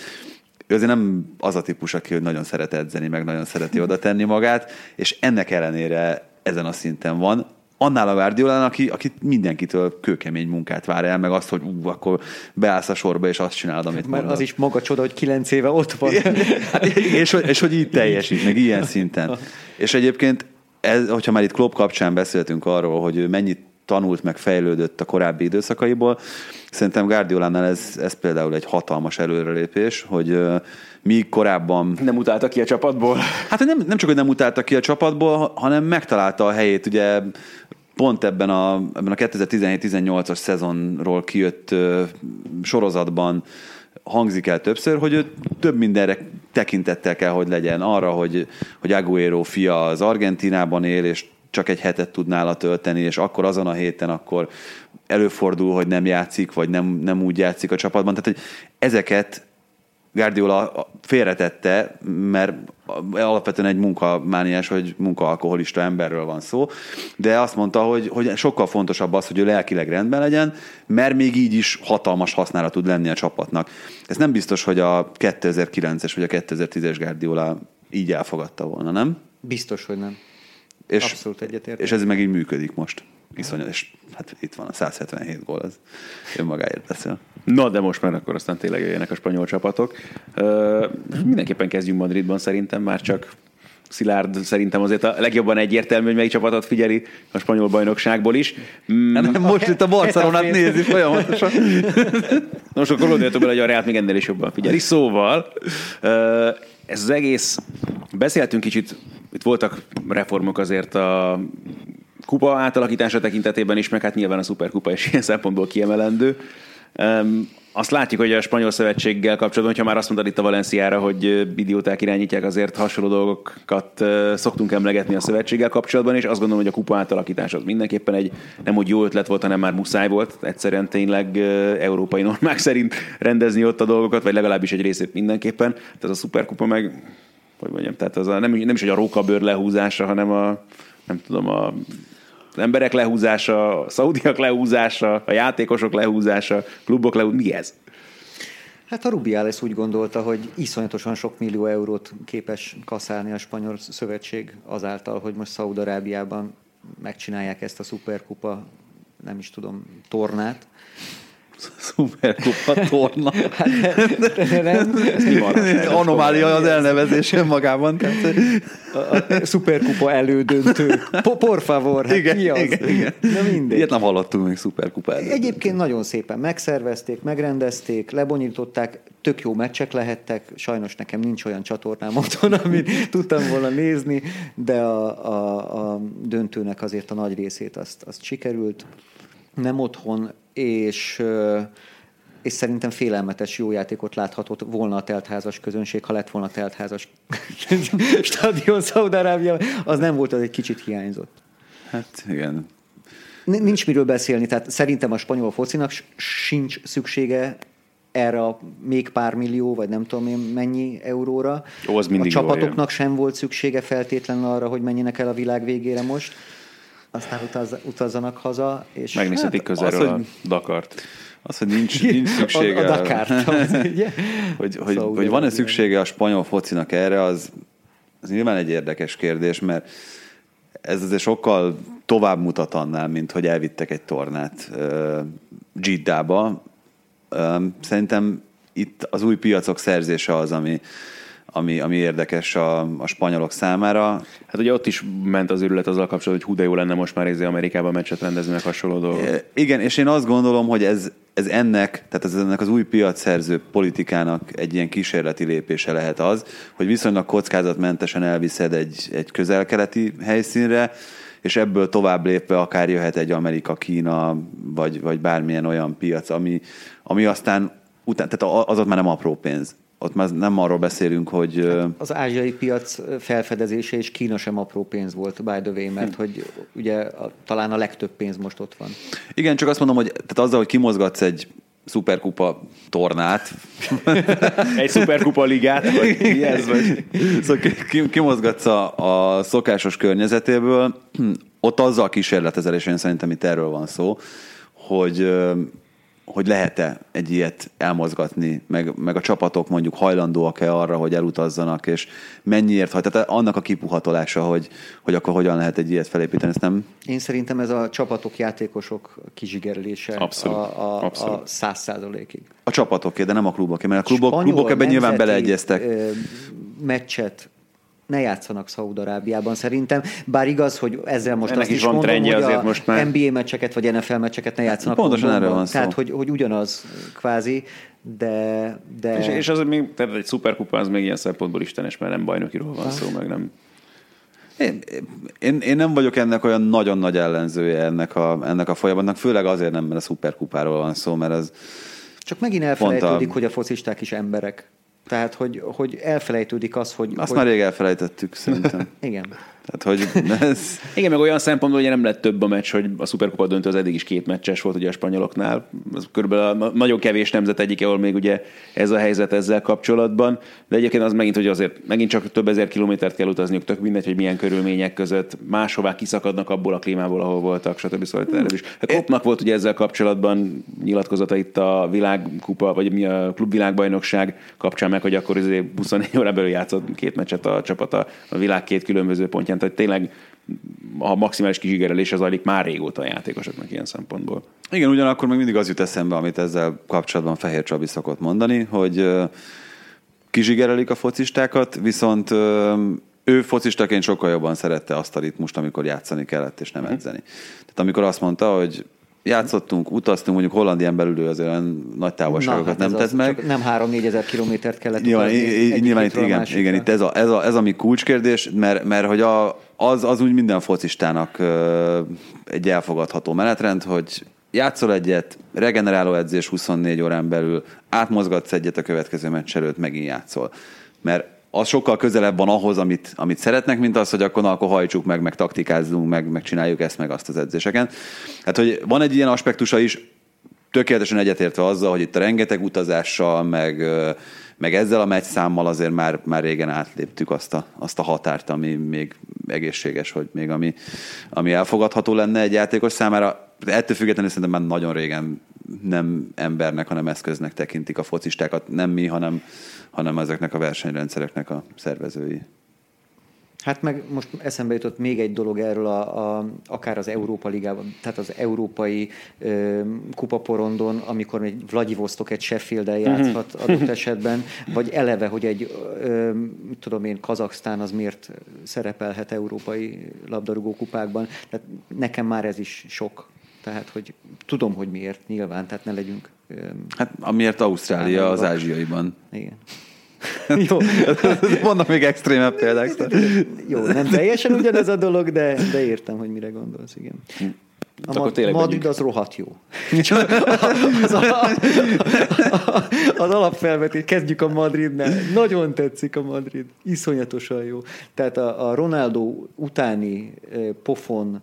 ő azért nem az a típus, aki nagyon szeret edzeni, meg nagyon szereti oda tenni magát, és ennek ellenére ezen a szinten van. Annál a Guardiolán, aki, aki mindenkitől kőkemény munkát vár el, meg azt, hogy ú, akkor beállsz a sorba, és azt csinálod, amit Mert mondod. az is maga csoda, hogy kilenc éve ott van. Hát, és, hogy- és hogy így teljesít, meg ilyen szinten. És egyébként, ez, hogyha már itt Klopp kapcsán beszéltünk arról, hogy ő mennyit tanult, meg fejlődött a korábbi időszakaiból, szerintem Guardiolánál ez, ez például egy hatalmas előrelépés, hogy míg korábban Nem utálta ki a csapatból. Hát nem, nem csak, hogy nem utálta ki a csapatból, hanem megtalálta a helyét. Ugye pont ebben a, ebben a 2017-18-as szezonról kijött ö, sorozatban hangzik el többször, hogy ő több mindenre tekintettel kell, hogy legyen arra, hogy, hogy Aguero fia az Argentinában él, és csak egy hetet tud nála tölteni, és akkor azon a héten akkor előfordul, hogy nem játszik, vagy nem, nem úgy játszik a csapatban. Tehát, hogy ezeket Guardiola félretette, mert alapvetően egy munkamániás, vagy munkaalkoholista emberről van szó, de azt mondta, hogy, hogy sokkal fontosabb az, hogy ő lelkileg rendben legyen, mert még így is hatalmas hasznára tud lenni a csapatnak. Ez nem biztos, hogy a 2009-es vagy a 2010-es Guardiola így elfogadta volna, nem? Biztos, hogy nem. És, Abszolút egyetértek. És ez meg így működik most. Iszonyat, és hát itt van a 177 gól, az önmagáért beszél. Na, de most már akkor aztán tényleg jöjjenek a spanyol csapatok. Ö, mindenképpen kezdjünk Madridban szerintem, már csak Szilárd szerintem azért a legjobban egyértelmű, hogy melyik csapatot figyeli a spanyol bajnokságból is. Mm, Hát nem, most itt a Barcelonát nézi folyamatosan. Na most akkor gondoljatok bele, hogy a Reát még ennél is jobban figyeli. Szóval ez az egész, beszéltünk kicsit, itt voltak reformok azért a kupa átalakítása tekintetében is, meg hát nyilván a szuperkupa is ilyen szempontból kiemelendő. Um, azt látjuk, hogy a spanyol szövetséggel kapcsolatban, hogyha már azt mondtad itt a Valenciára, hogy idióták irányítják, azért hasonló dolgokat szoktunk emlegetni a szövetséggel kapcsolatban, és azt gondolom, hogy a kupa átalakítás az mindenképpen egy nem úgy jó ötlet volt, hanem már muszáj volt. Egyszerűen tényleg európai normák szerint rendezni ott a dolgokat, vagy legalábbis egy részét mindenképpen. Tehát a szuperkupa meg, hogy mondjam, tehát az a, nem, nem is, hogy a rókabőr lehúzása, hanem a, nem tudom, a az emberek lehúzása, a szaudiak lehúzása, a játékosok lehúzása, klubok lehúzása, mi ez? Hát a Rubiales úgy gondolta, hogy iszonyatosan sok millió eurót képes kaszálni a spanyol szövetség azáltal, hogy most Szaúd-Arábiában megcsinálják ezt a szuperkupa, nem is tudom, tornát. Szuperkupa torna. Nem, Anomália az elnevezés önmagában. Tehát, a, a szuperkupa elődöntő. Po- Por favor, hát igen, mi az? igen, igen. Na mindegy. Ilyet nem hallottunk még szuperkupa előtt. Egyébként nagyon szépen megszervezték, megrendezték, lebonyították, tök jó meccsek lehettek, sajnos nekem nincs olyan csatornám otthon, amit tudtam volna nézni, de a, a, a döntőnek azért a nagy részét azt, azt sikerült. Nem otthon, és és szerintem félelmetes jó játékot láthatott volna a teltházas közönség, ha lett volna teltházas stadion Szaudarábia, az nem volt, az egy kicsit hiányzott. Hát igen. Nincs miről beszélni, tehát szerintem a spanyol focinak sincs szüksége erre a még pár millió, vagy nem tudom én mennyi euróra. Ó, az mindig a csapatoknak sem volt szüksége feltétlenül arra, hogy menjenek el a világ végére most. Aztán utaz, utazzanak haza. És Megnézhetik hát, közelről az, hogy, a Dakart. Az, hogy nincs, nincs szüksége. A, a Dakart, az, ugye? hogy, hogy, szóval hogy van-e szüksége a spanyol focinak erre, az, az nyilván egy érdekes kérdés, mert ez azért sokkal tovább mutat annál, mint hogy elvittek egy tornát uh, Giddába, Szerintem itt az új piacok szerzése az, ami, ami, ami érdekes a, a spanyolok számára. Hát ugye ott is ment az őrület azzal kapcsolatban, hogy hú de jó lenne most már izé Amerikában meccset rendezni, meg hasonló dolgok. E, igen, és én azt gondolom, hogy ez, ez ennek, tehát ez ennek az új piacszerző politikának egy ilyen kísérleti lépése lehet az, hogy viszonylag kockázatmentesen elviszed egy, egy közel-keleti helyszínre, és ebből tovább lépve akár jöhet egy Amerika, Kína, vagy, vagy bármilyen olyan piac, ami, ami aztán után, tehát az ott már nem apró pénz. Ott már nem arról beszélünk, hogy... Hát az ázsiai piac felfedezése és Kína sem apró pénz volt, by the way, mert hogy ugye a, talán a legtöbb pénz most ott van. Igen, csak azt mondom, hogy tehát azzal, hogy kimozgatsz egy szuperkupa tornát. Egy szuperkupa ligát? Vagy ez vagy? Szóval kimozgatsz a, a szokásos környezetéből, ott azzal kísérletezel, és én szerintem itt erről van szó, hogy hogy lehet-e egy ilyet elmozgatni, meg, meg a csapatok mondjuk hajlandóak-e arra, hogy elutazzanak, és mennyiért. Tehát annak a kipuhatolása, hogy, hogy akkor hogyan lehet egy ilyet felépíteni, ezt nem? Én szerintem ez a csapatok, játékosok kizsigerelése Abszolút. a, a, Abszolút. a száz százalékig. A csapatoké, de nem a kluboké, mert a klubok, klubok ebben nyilván beleegyeztek. meccset ne játszanak Szaúd-Arábiában szerintem. Bár igaz, hogy ezzel most Ennek azt is, is van mondom, trendje hogy azért a most már. NBA meccseket vagy NFL meccseket ne játszanak. Pontosan erről van szó. Tehát, hogy, hogy ugyanaz kvázi, de... de... És, és az még, tehát egy szuperkupa az még ilyen szempontból istenes, mert nem bajnokiról van szó, meg nem... Én, én, én nem vagyok ennek olyan nagyon nagy ellenzője ennek a, ennek a folyamatnak, főleg azért nem, mert a szuperkupáról van szó, mert ez... Csak megint elfelejtődik, a... hogy a focisták is emberek. Tehát, hogy, hogy elfelejtődik az, hogy... Azt hogy... már rég elfelejtettük, szerintem. Igen. Tehát, hogy ez... Igen, meg olyan szempontból, hogy nem lett több a meccs, hogy a Superkupa döntő az eddig is két meccses volt ugye a spanyoloknál. Ez körülbelül a nagyon kevés nemzet egyik, ahol még ugye ez a helyzet ezzel kapcsolatban. De egyébként az megint, hogy azért megint csak több ezer kilométert kell utazniuk, tök mindegy, hogy milyen körülmények között máshová kiszakadnak abból a klímából, ahol voltak, stb. Szóval hmm. is. A Kloppnak volt ugye ezzel kapcsolatban nyilatkozata itt a világkupa, vagy mi a klubvilágbajnokság kapcsán meg, hogy akkor 24 órán belül játszott két meccset a csapata a világ két különböző pontján tehát tényleg a maximális kizsigerelés az alig már régóta a játékosoknak ilyen szempontból. Igen, ugyanakkor még mindig az jut eszembe, amit ezzel kapcsolatban Fehér Csabi szokott mondani, hogy kizsigerelik a focistákat, viszont ő focistaként sokkal jobban szerette azt a ritmust, amikor játszani kellett, és nem mhm. edzeni. Tehát amikor azt mondta, hogy játszottunk, utaztunk, mondjuk Hollandián belül ő azért olyan nagy távolságokat Na, hát nem tett meg. nem 3-4 ezer kilométert kellett nyilván, utazni. Nyilván itt, igen, igen, itt ez, a, ez, a, ez a mi kulcskérdés, mert, mert hogy a, az, az úgy minden focistának egy elfogadható menetrend, hogy játszol egyet, regeneráló edzés 24 órán belül, átmozgatsz egyet a következő meccs előtt, megint játszol. Mert az sokkal közelebb van ahhoz, amit, amit szeretnek, mint az, hogy akkor, na, akkor hajtsuk meg, meg taktikázzunk, meg, meg csináljuk ezt, meg azt az edzéseken. Hát, hogy van egy ilyen aspektusa is, tökéletesen egyetértve azzal, hogy itt a rengeteg utazással, meg, meg ezzel a meccs számmal azért már, már régen átléptük azt a, azt a határt, ami még egészséges, hogy még ami, ami elfogadható lenne egy játékos számára. Ettől függetlenül szerintem már nagyon régen nem embernek, hanem eszköznek tekintik a focistákat, nem mi, hanem, hanem ezeknek a versenyrendszereknek a szervezői. Hát meg most eszembe jutott még egy dolog erről, a, a, akár az Európa Ligában, tehát az európai ö, kupaporondon, amikor egy Vladivostok egy sheffield mhm. játszhat adott esetben, vagy eleve, hogy egy, ö, tudom én, Kazaksztán az miért szerepelhet európai labdarúgó kupákban. Tehát nekem már ez is sok. Tehát, hogy tudom, hogy miért nyilván, tehát ne legyünk... Hát amiért Ausztrália az ázsiaiban. Igen. Jó. Vannak még extrémebb példák. Jó, nem teljesen ugyanez a dolog, de, de értem, hogy mire gondolsz, igen. A Akkor Madrid az rohadt jó. az, az alapfelvetés, kezdjük a Madridnál. Nagyon tetszik a Madrid. Iszonyatosan jó. Tehát a, a Ronaldo utáni pofon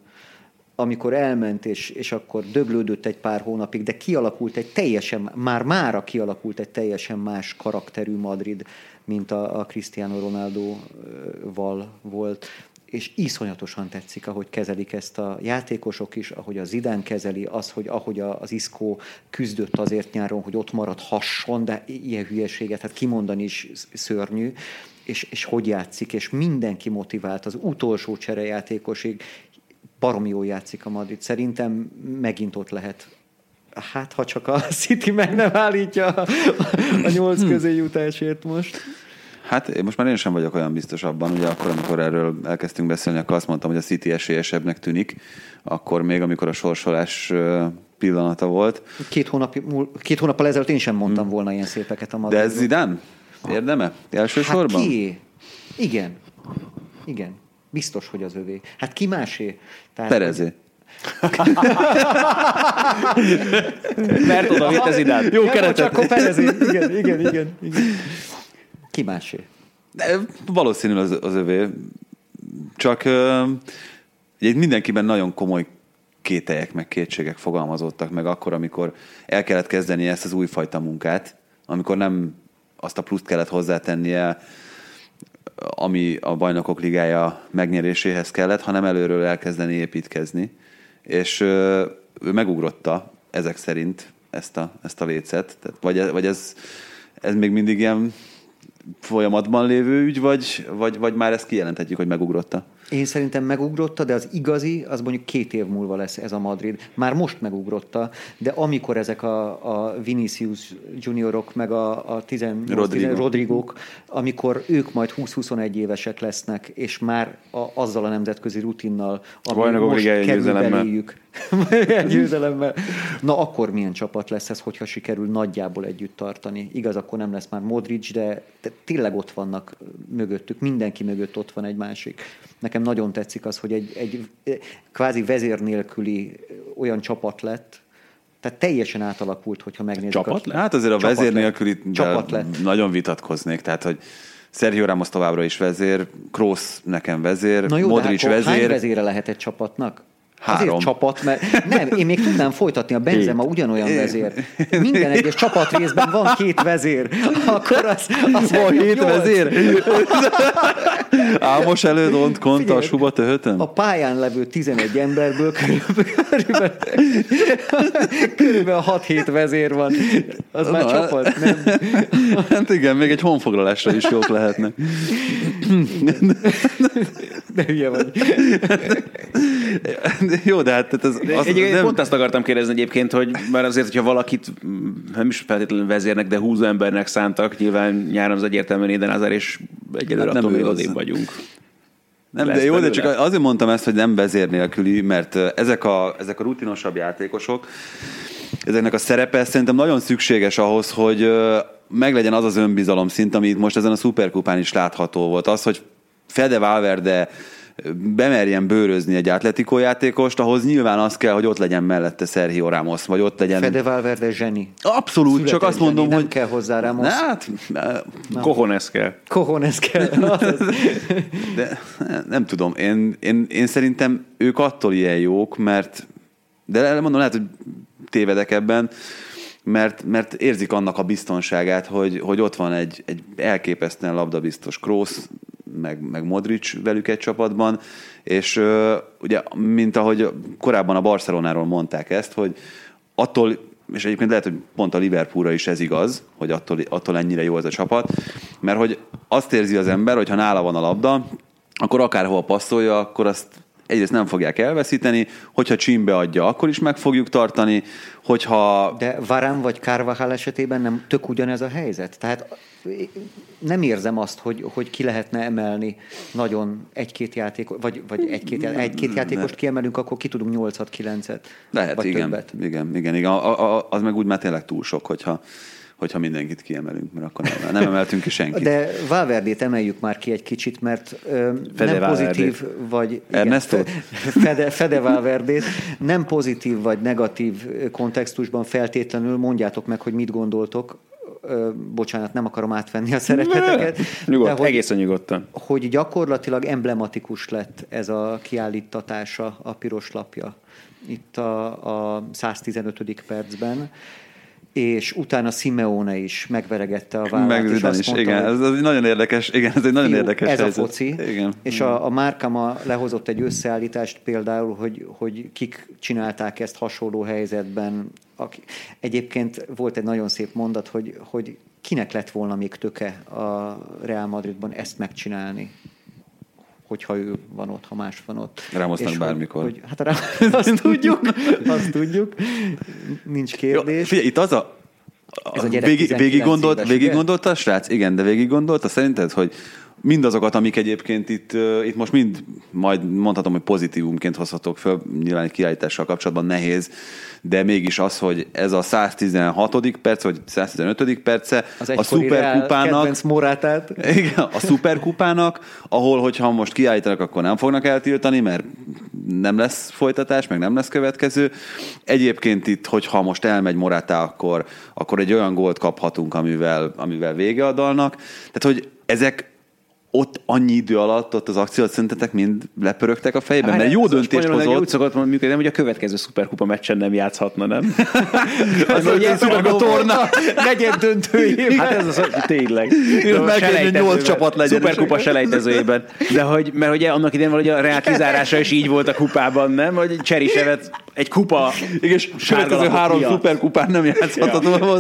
amikor elment, és, és akkor döglődött egy pár hónapig, de kialakult egy teljesen, már mára kialakult egy teljesen más karakterű Madrid, mint a, a Cristiano Ronaldo-val volt. És iszonyatosan tetszik, ahogy kezelik ezt a játékosok is, ahogy a Zidán kezeli, az, hogy ahogy az Iszkó küzdött azért nyáron, hogy ott maradhasson, de ilyen hülyeséget, hát kimondani is szörnyű, és, és hogy játszik, és mindenki motivált, az utolsó cserejátékosig baromi jól játszik a Madrid. Szerintem megint ott lehet Hát, ha csak a City meg nem állítja a nyolc közé jutásért most. Hát most már én sem vagyok olyan biztos abban, ugye akkor, amikor erről elkezdtünk beszélni, akkor azt mondtam, hogy a City esélyesebbnek tűnik, akkor még, amikor a sorsolás pillanata volt. Két, hónap, két hónappal ezelőtt én sem mondtam hmm. volna ilyen szépeket a Madridról. De ez Zidane? Érdeme? Elsősorban? Hát ki? Igen. Igen. Biztos, hogy az övé. Hát ki másé? Tehát, Perezé. Mert oda vitt ez idán. Jó ja, keretet. Csak akkor Perezé. Igen, igen, igen, igen. Ki másé? De valószínű az, az övé. Csak egy mindenkiben nagyon komoly kételyek, meg kétségek fogalmazottak meg akkor, amikor el kellett kezdeni ezt az újfajta munkát, amikor nem azt a pluszt kellett hozzátennie, ami a bajnokok ligája megnyeréséhez kellett, hanem előről elkezdeni építkezni. És ő megugrotta ezek szerint ezt a, ezt a lécet. Tehát vagy, vagy ez, ez még mindig ilyen folyamatban lévő ügy, vagy, vagy, vagy már ezt kijelenthetjük, hogy megugrotta? Én szerintem megugrotta, de az igazi, az mondjuk két év múlva lesz ez a Madrid. Már most megugrotta, de amikor ezek a, a Vinicius juniorok, meg a, a 10, Rodrigo. Rodrigók, amikor ők majd 20-21 évesek lesznek, és már a, azzal a nemzetközi rutinnal, ami most kerül beléjük, győzelemmel. Na akkor milyen csapat lesz ez, hogyha sikerül nagyjából együtt tartani? Igaz, akkor nem lesz már Modric, de, de tényleg ott vannak mögöttük, mindenki mögött ott van egy másik. Nekem nagyon tetszik az, hogy egy, egy kvázi vezér nélküli olyan csapat lett, tehát teljesen átalakult, hogyha megnézzük. Csapat a, Hát azért a vezér nélküli csapat lett. nagyon vitatkoznék, tehát hogy Sergio Ramos továbbra is vezér, Kroos nekem vezér, Na jó, Modric hát vezér. Hány vezére lehet egy csapatnak? Három. Azért csapat, mert nem, én még tudnám folytatni, a Benzema Hét. ugyanolyan vezér. Minden egyes csapat részben van két vezér. Akkor az, az van hét vezér. Ámos előtt ont konta a suba töhötön? A pályán levő 11 emberből körülbelül, körülbelül 6-7 vezér van. Az Na, már csapat, nem? Hát igen, még egy honfoglalásra is jók lehetnek. De hülye vagy. Jó, de hát ez... Az, egy, nem... Pont azt akartam kérdezni egyébként, hogy már azért, hogyha valakit nem is feltétlenül vezérnek, de húzó embernek szántak, nyilván nyáron az egyértelműen Éden Azár, és egyelőre hát attól még odébb vagyunk. Nem, de jó, belőle. de csak azért mondtam ezt, hogy nem vezér nélküli, mert ezek a, ezek a rutinosabb játékosok, ezeknek a szerepe szerintem nagyon szükséges ahhoz, hogy meglegyen az az önbizalom szint, ami most ezen a szuperkupán is látható volt. Az, hogy Fede Valverde bemerjen bőrözni egy atletikó játékost, ahhoz nyilván az kell, hogy ott legyen mellette Sergio Ramos, vagy ott legyen... Fede Valverde zseni. Abszolút, Született csak azt mondom, zseni, hogy... Nem kell hozzá Ramos. Ne, hát, Na. Kohones kell. Kohones kell. de nem tudom, én, én, én szerintem ők attól ilyen jók, mert de mondom, lehet, hogy tévedek ebben, mert, mert érzik annak a biztonságát, hogy, hogy ott van egy, egy elképesztően labdabiztos Kroos, meg, meg Modric velük egy csapatban, és ugye, mint ahogy korábban a Barcelonáról mondták ezt, hogy attól és egyébként lehet, hogy pont a Liverpoolra is ez igaz, hogy attól, attól ennyire jó ez a csapat, mert hogy azt érzi az ember, hogy ha nála van a labda, akkor akárhol passzolja, akkor azt egyrészt nem fogják elveszíteni, hogyha csimbe adja, akkor is meg fogjuk tartani, hogyha... De Varán vagy Carvajal esetében nem tök ugyanez a helyzet? Tehát nem érzem azt, hogy, hogy ki lehetne emelni nagyon egy-két játék, vagy, vagy egy-két, egy-két játékost kiemelünk, akkor ki tudunk 8-9-et. Lehet, vagy igen, többet. igen, igen, igen. A, a, az meg úgy már tényleg túl sok, hogyha hogyha mindenkit kiemelünk, mert akkor nem, nem emeltünk ki senkit. De Valverdét emeljük már ki egy kicsit, mert ö, Fede nem pozitív vagy... Ernesto? Fede, Fede Valverdét nem pozitív vagy negatív kontextusban feltétlenül mondjátok meg, hogy mit gondoltok ö, bocsánat, nem akarom átvenni a szereteteket. Nyugodt, de hogy, egészen nyugodtan. hogy gyakorlatilag emblematikus lett ez a kiállítatása, a piros lapja itt a, a 115. percben és utána Simeone is megveregette a vállát. Meg és Zidane azt is, mondta, igen. Ez, ez egy nagyon érdekes, igen, ez egy nagyon fiú, érdekes ez helyzet. a foci. Igen. És a, a Márkama lehozott egy összeállítást például, hogy, hogy kik csinálták ezt hasonló helyzetben. Aki, egyébként volt egy nagyon szép mondat, hogy, hogy kinek lett volna még töke a Real Madridban ezt megcsinálni hogyha ő van ott, ha más van ott. Ramosnak És bármikor. Hogy, hát rá, azt tudjuk, azt tudjuk, nincs Jó, kérdés. figyelj, itt az a... Ez a végig, 19 végig, gondolt, éves, végig gondolta a srác? Igen, de végig gondolta szerinted, hogy mindazokat, amik egyébként itt, itt most mind, majd mondhatom, hogy pozitívumként hozhatok föl, nyilván egy kiállítással kapcsolatban nehéz, de mégis az, hogy ez a 116. perc, vagy 115. perce Az a szuperkupának, Morátát. igen, a szuperkupának, ahol, hogyha most kiállítanak, akkor nem fognak eltiltani, mert nem lesz folytatás, meg nem lesz következő. Egyébként itt, hogyha most elmegy Morata, akkor, akkor egy olyan gólt kaphatunk, amivel, amivel vége a dalnak. Tehát, hogy ezek ott annyi idő alatt, ott az akciót szerintetek mind lepörögtek a fejében, mert jó döntést Spanyolország Úgy hozott. szokott működni, hogy a következő szuperkupa meccsen nem játszhatna, nem? Az ugye Szuperkupa torna. negyed döntőjében. Hát ez az, hogy tényleg. Igen, meg kell, hogy nyolc csapat legyen. Szuperkupa selejtezőjében. De hogy, mert ugye annak idején valahogy a Real kizárása is így volt a kupában, nem? Hogy Cserisevet egy kupa és következő három szuperkupán nem játszhatható.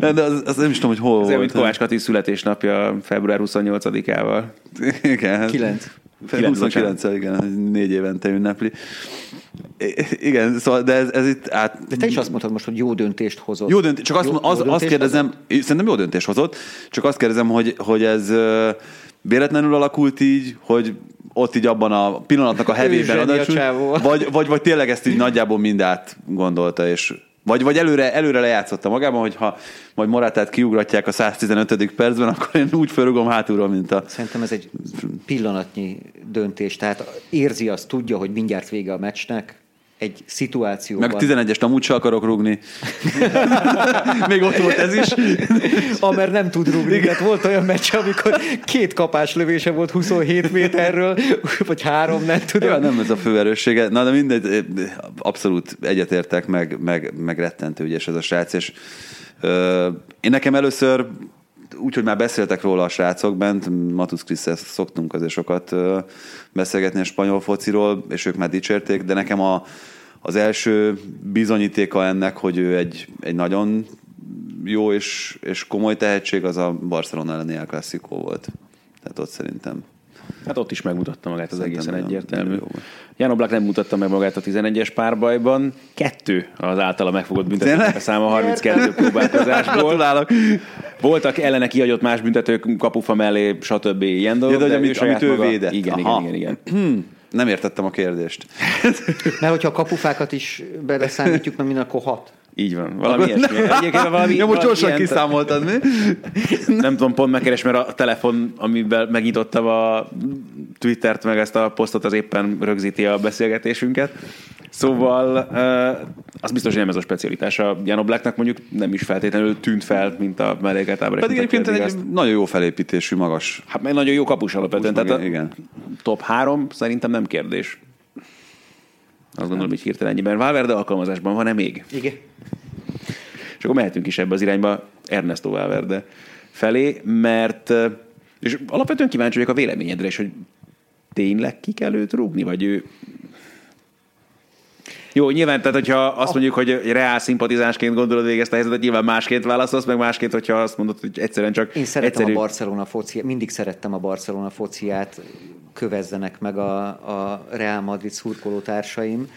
De az, az, nem is tudom, hogy hol Ez volt. mint Kovács Kati születésnapja február 28-ával. Igen. Kilenc. 29 igen, négy évente ünnepli. Igen, szóval, de ez, ez itt át... De te is azt mondtad most, hogy jó döntést hozott. Jó döntés, csak azt, Jó- jó, jó az, azt döntést kérdezem, szerintem jó döntés hozott, csak azt kérdezem, hogy, hogy ez véletlenül alakult így, hogy ott így abban a pillanatnak a hevében zseni a adatsult, csávó. vagy, vagy, vagy tényleg ezt így nagyjából mind át gondolta, és vagy, vagy előre, előre lejátszotta magában, hogy ha majd Morátát kiugratják a 115. percben, akkor én úgy fölrugom hátulról, mint a... Szerintem ez egy pillanatnyi döntés. Tehát érzi azt, tudja, hogy mindjárt vége a meccsnek, egy szituációban. Meg 11-est amúgy se akarok rugni. Még ott volt ez is. Amer nem tud rúgni. Tehát volt olyan meccs, amikor két kapás lövése volt 27 méterről, vagy három, nem tudom. Ja, nem ez a fő erőssége. Na, de mindegy, abszolút egyetértek, meg, meg, meg rettentő ügyes ez a srác, és ö, én nekem először úgy, hogy már beszéltek róla a srácok bent, Matusz Krisztel szoktunk azért sokat beszélgetni a spanyol fociról, és ők már dicsérték, de nekem a, az első bizonyítéka ennek, hogy ő egy, egy nagyon jó és, és komoly tehetség, az a Barcelona elleni El volt. Tehát ott szerintem Hát ott is megmutatta magát az Szerintem egészen egyértelmű. volt. Jan Oblak nem mutatta meg magát a 11-es párbajban. Kettő az általa megfogott büntetők száma 32 próbálkozásból. Gratulálok! Voltak ellene kihagyott más büntetők kapufa mellé, stb. ilyen dolgok. Ja, de ő amit, amit ő maga- védett. Igen, Aha. igen, igen, igen. Hmm, nem értettem a kérdést. Mert hogyha a kapufákat is beleszámítjuk, mert minden akkor hat. Így van. Valami ilyesmi. Egyébként valami, ja, most gyorsan ilyen- kiszámoltad, mi? Nem tudom pont megkeres, mert a telefon, amivel megnyitottam a Twittert, meg ezt a posztot, az éppen rögzíti a beszélgetésünket. Szóval uh, az biztos, hogy nem ez a specialitása. Jan Blacknak mondjuk nem is feltétlenül tűnt fel, mint a mellékeltábor. Pedig egyébként egy nagyon jó felépítésű, magas. Hát meg nagyon jó kapus alapvetően. Kapus, Tehát a igen. top három szerintem nem kérdés. Azt gondolom, hogy hirtelen ennyiben. Valverde alkalmazásban van-e még? Igen. És akkor mehetünk is ebbe az irányba Ernesto Valverde felé, mert és alapvetően kíváncsi vagyok a véleményedre is, hogy tényleg ki kell őt rúgni, vagy ő jó, nyilván, tehát hogyha azt mondjuk, hogy reál szimpatizánsként gondolod végig ezt a helyzetet, nyilván másként válaszolsz, meg másként, hogyha azt mondod, hogy egyszerűen csak Én szeretem egyszerű... a Barcelona fociát, mindig szerettem a Barcelona fociát, kövezzenek meg a, a Real Madrid szurkoló társaim.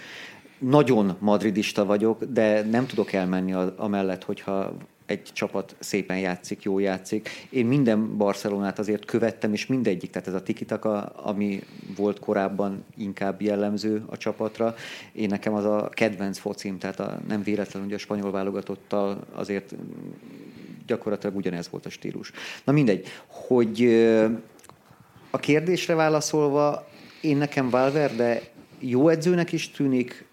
Nagyon madridista vagyok, de nem tudok elmenni a, amellett, hogyha egy csapat szépen játszik, jó játszik. Én minden Barcelonát azért követtem, és mindegyik, tehát ez a tikitaka, ami volt korábban inkább jellemző a csapatra, én nekem az a kedvenc focim, tehát a, nem véletlenül, hogy a spanyol válogatottal azért gyakorlatilag ugyanez volt a stílus. Na mindegy, hogy a kérdésre válaszolva, én nekem Valverde jó edzőnek is tűnik,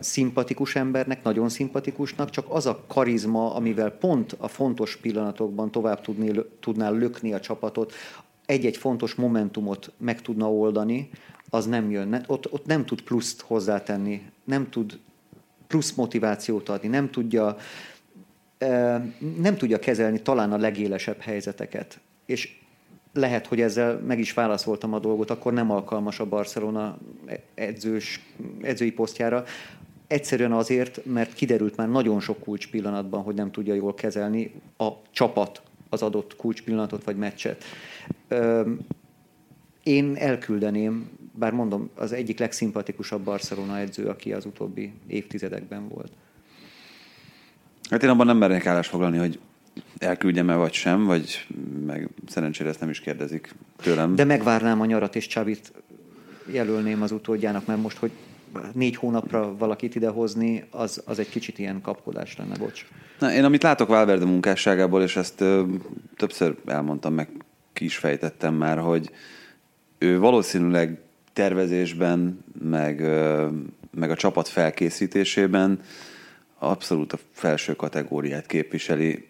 szimpatikus embernek, nagyon szimpatikusnak, csak az a karizma, amivel pont a fontos pillanatokban tovább tudni, tudnál lökni a csapatot, egy-egy fontos momentumot meg tudna oldani, az nem jön. Ott, ott nem tud pluszt hozzátenni, nem tud plusz motivációt adni, nem tudja, nem tudja kezelni talán a legélesebb helyzeteket. És lehet, hogy ezzel meg is válaszoltam a dolgot, akkor nem alkalmas a Barcelona edzős, edzői posztjára. Egyszerűen azért, mert kiderült már nagyon sok kulcs pillanatban, hogy nem tudja jól kezelni a csapat az adott kulcs pillanatot vagy meccset. Én elküldeném, bár mondom, az egyik legszimpatikusabb Barcelona edző, aki az utóbbi évtizedekben volt. Hát én abban nem mernék állás foglalni, hogy elküldjem-e vagy sem, vagy meg szerencsére ezt nem is kérdezik tőlem. De megvárnám a nyarat, és Csabit jelölném az utódjának, mert most, hogy négy hónapra valakit idehozni, az, az egy kicsit ilyen kapkodás lenne, bocs. Na, én amit látok Valverde munkásságából, és ezt ö, többször elmondtam, meg ki is fejtettem már, hogy ő valószínűleg tervezésben, meg, ö, meg a csapat felkészítésében abszolút a felső kategóriát képviseli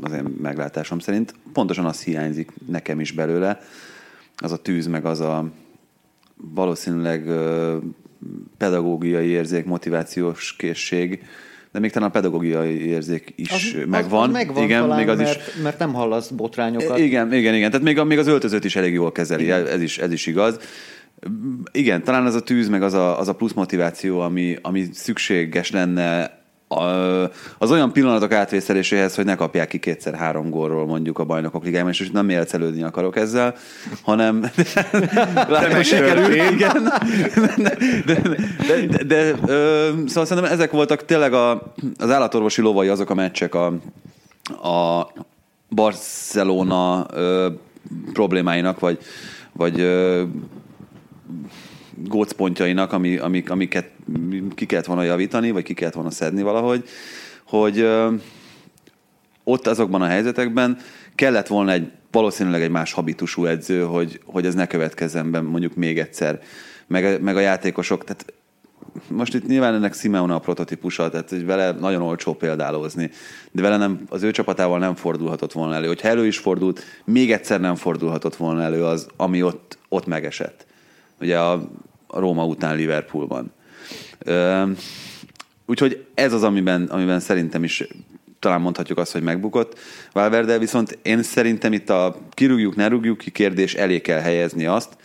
az én meglátásom szerint. Pontosan az hiányzik nekem is belőle, az a tűz, meg az a valószínűleg pedagógiai érzék, motivációs készség, de még talán a pedagógiai érzék is az, megvan. Az, az megvan igen, talán, még az mert, is, mert nem hallasz botrányokat. Igen, igen, igen. Tehát még, még az öltözőt is elég jól kezeli, igen. ez is, ez is igaz. Igen, talán az a tűz, meg az a, az a plusz motiváció, ami, ami szükséges lenne az olyan pillanatok átvészeléséhez, hogy ne kapják ki kétszer-három gólról mondjuk a bajnokok ligájában, és nem élcelődni akarok ezzel, hanem látom, sikerül, igen. De, de, de, de, de ö, szóval szerintem ezek voltak tényleg a, az állatorvosi lovai azok a meccsek a, a Barcelona ö, problémáinak, vagy, vagy ö, gócpontjainak, ami, amik, amiket ki kellett volna javítani, vagy ki kellett volna szedni valahogy, hogy ott azokban a helyzetekben kellett volna egy valószínűleg egy más habitusú edző, hogy, hogy ez ne következzen be mondjuk még egyszer. Meg, meg a játékosok, tehát most itt nyilván ennek Simeone a prototípusa, tehát hogy vele nagyon olcsó példálózni, de vele nem, az ő csapatával nem fordulhatott volna elő. Hogyha elő is fordult, még egyszer nem fordulhatott volna elő az, ami ott, ott megesett. Ugye a Róma után Liverpoolban. Úgyhogy ez az, amiben, amiben szerintem is talán mondhatjuk azt, hogy megbukott Valverde, viszont én szerintem itt a kirúgjuk, ne rúgjuk ki kérdés elé kell helyezni azt,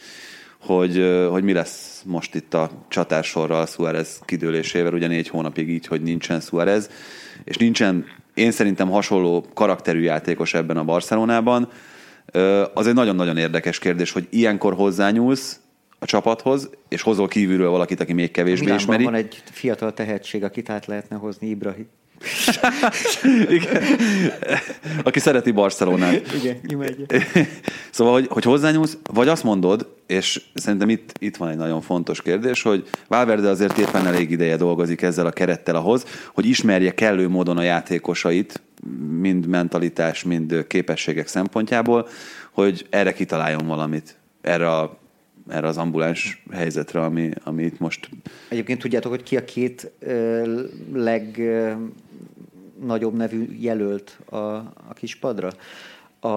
hogy, hogy mi lesz most itt a csatársorral Suarez kidőlésével, ugye négy hónapig így, hogy nincsen Suarez, és nincsen én szerintem hasonló karakterű játékos ebben a Barcelonában. Az egy nagyon-nagyon érdekes kérdés, hogy ilyenkor hozzányúlsz, a csapathoz, és hozol kívülről valakit, aki még kevésbé Milánban ismeri. van egy fiatal tehetség, akit át lehetne hozni, Ibrahim. Igen. Aki szereti Barcelonát. Igen, imádja. Szóval, hogy, hogy hozzányúlsz, vagy azt mondod, és szerintem itt, itt van egy nagyon fontos kérdés, hogy Valverde azért éppen elég ideje dolgozik ezzel a kerettel ahhoz, hogy ismerje kellő módon a játékosait, mind mentalitás, mind képességek szempontjából, hogy erre kitaláljon valamit. Erre a erre az ambuláns helyzetre, ami, ami itt most... Egyébként tudjátok, hogy ki a két ö, legnagyobb nevű jelölt a, a kispadra? A,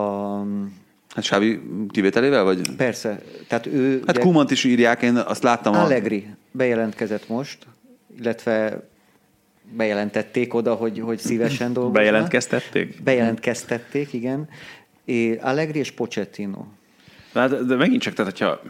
Hát Sávi kivételével, vagy? Persze. Tehát ő... Hát Kumant is írják, én azt láttam. Allegri a... bejelentkezett most, illetve bejelentették oda, hogy, hogy szívesen dolgoznak. Bejelentkeztették? Bejelentkeztették, igen. É, Allegri és Pochettino. Hát, de megint csak, tehát, hogyha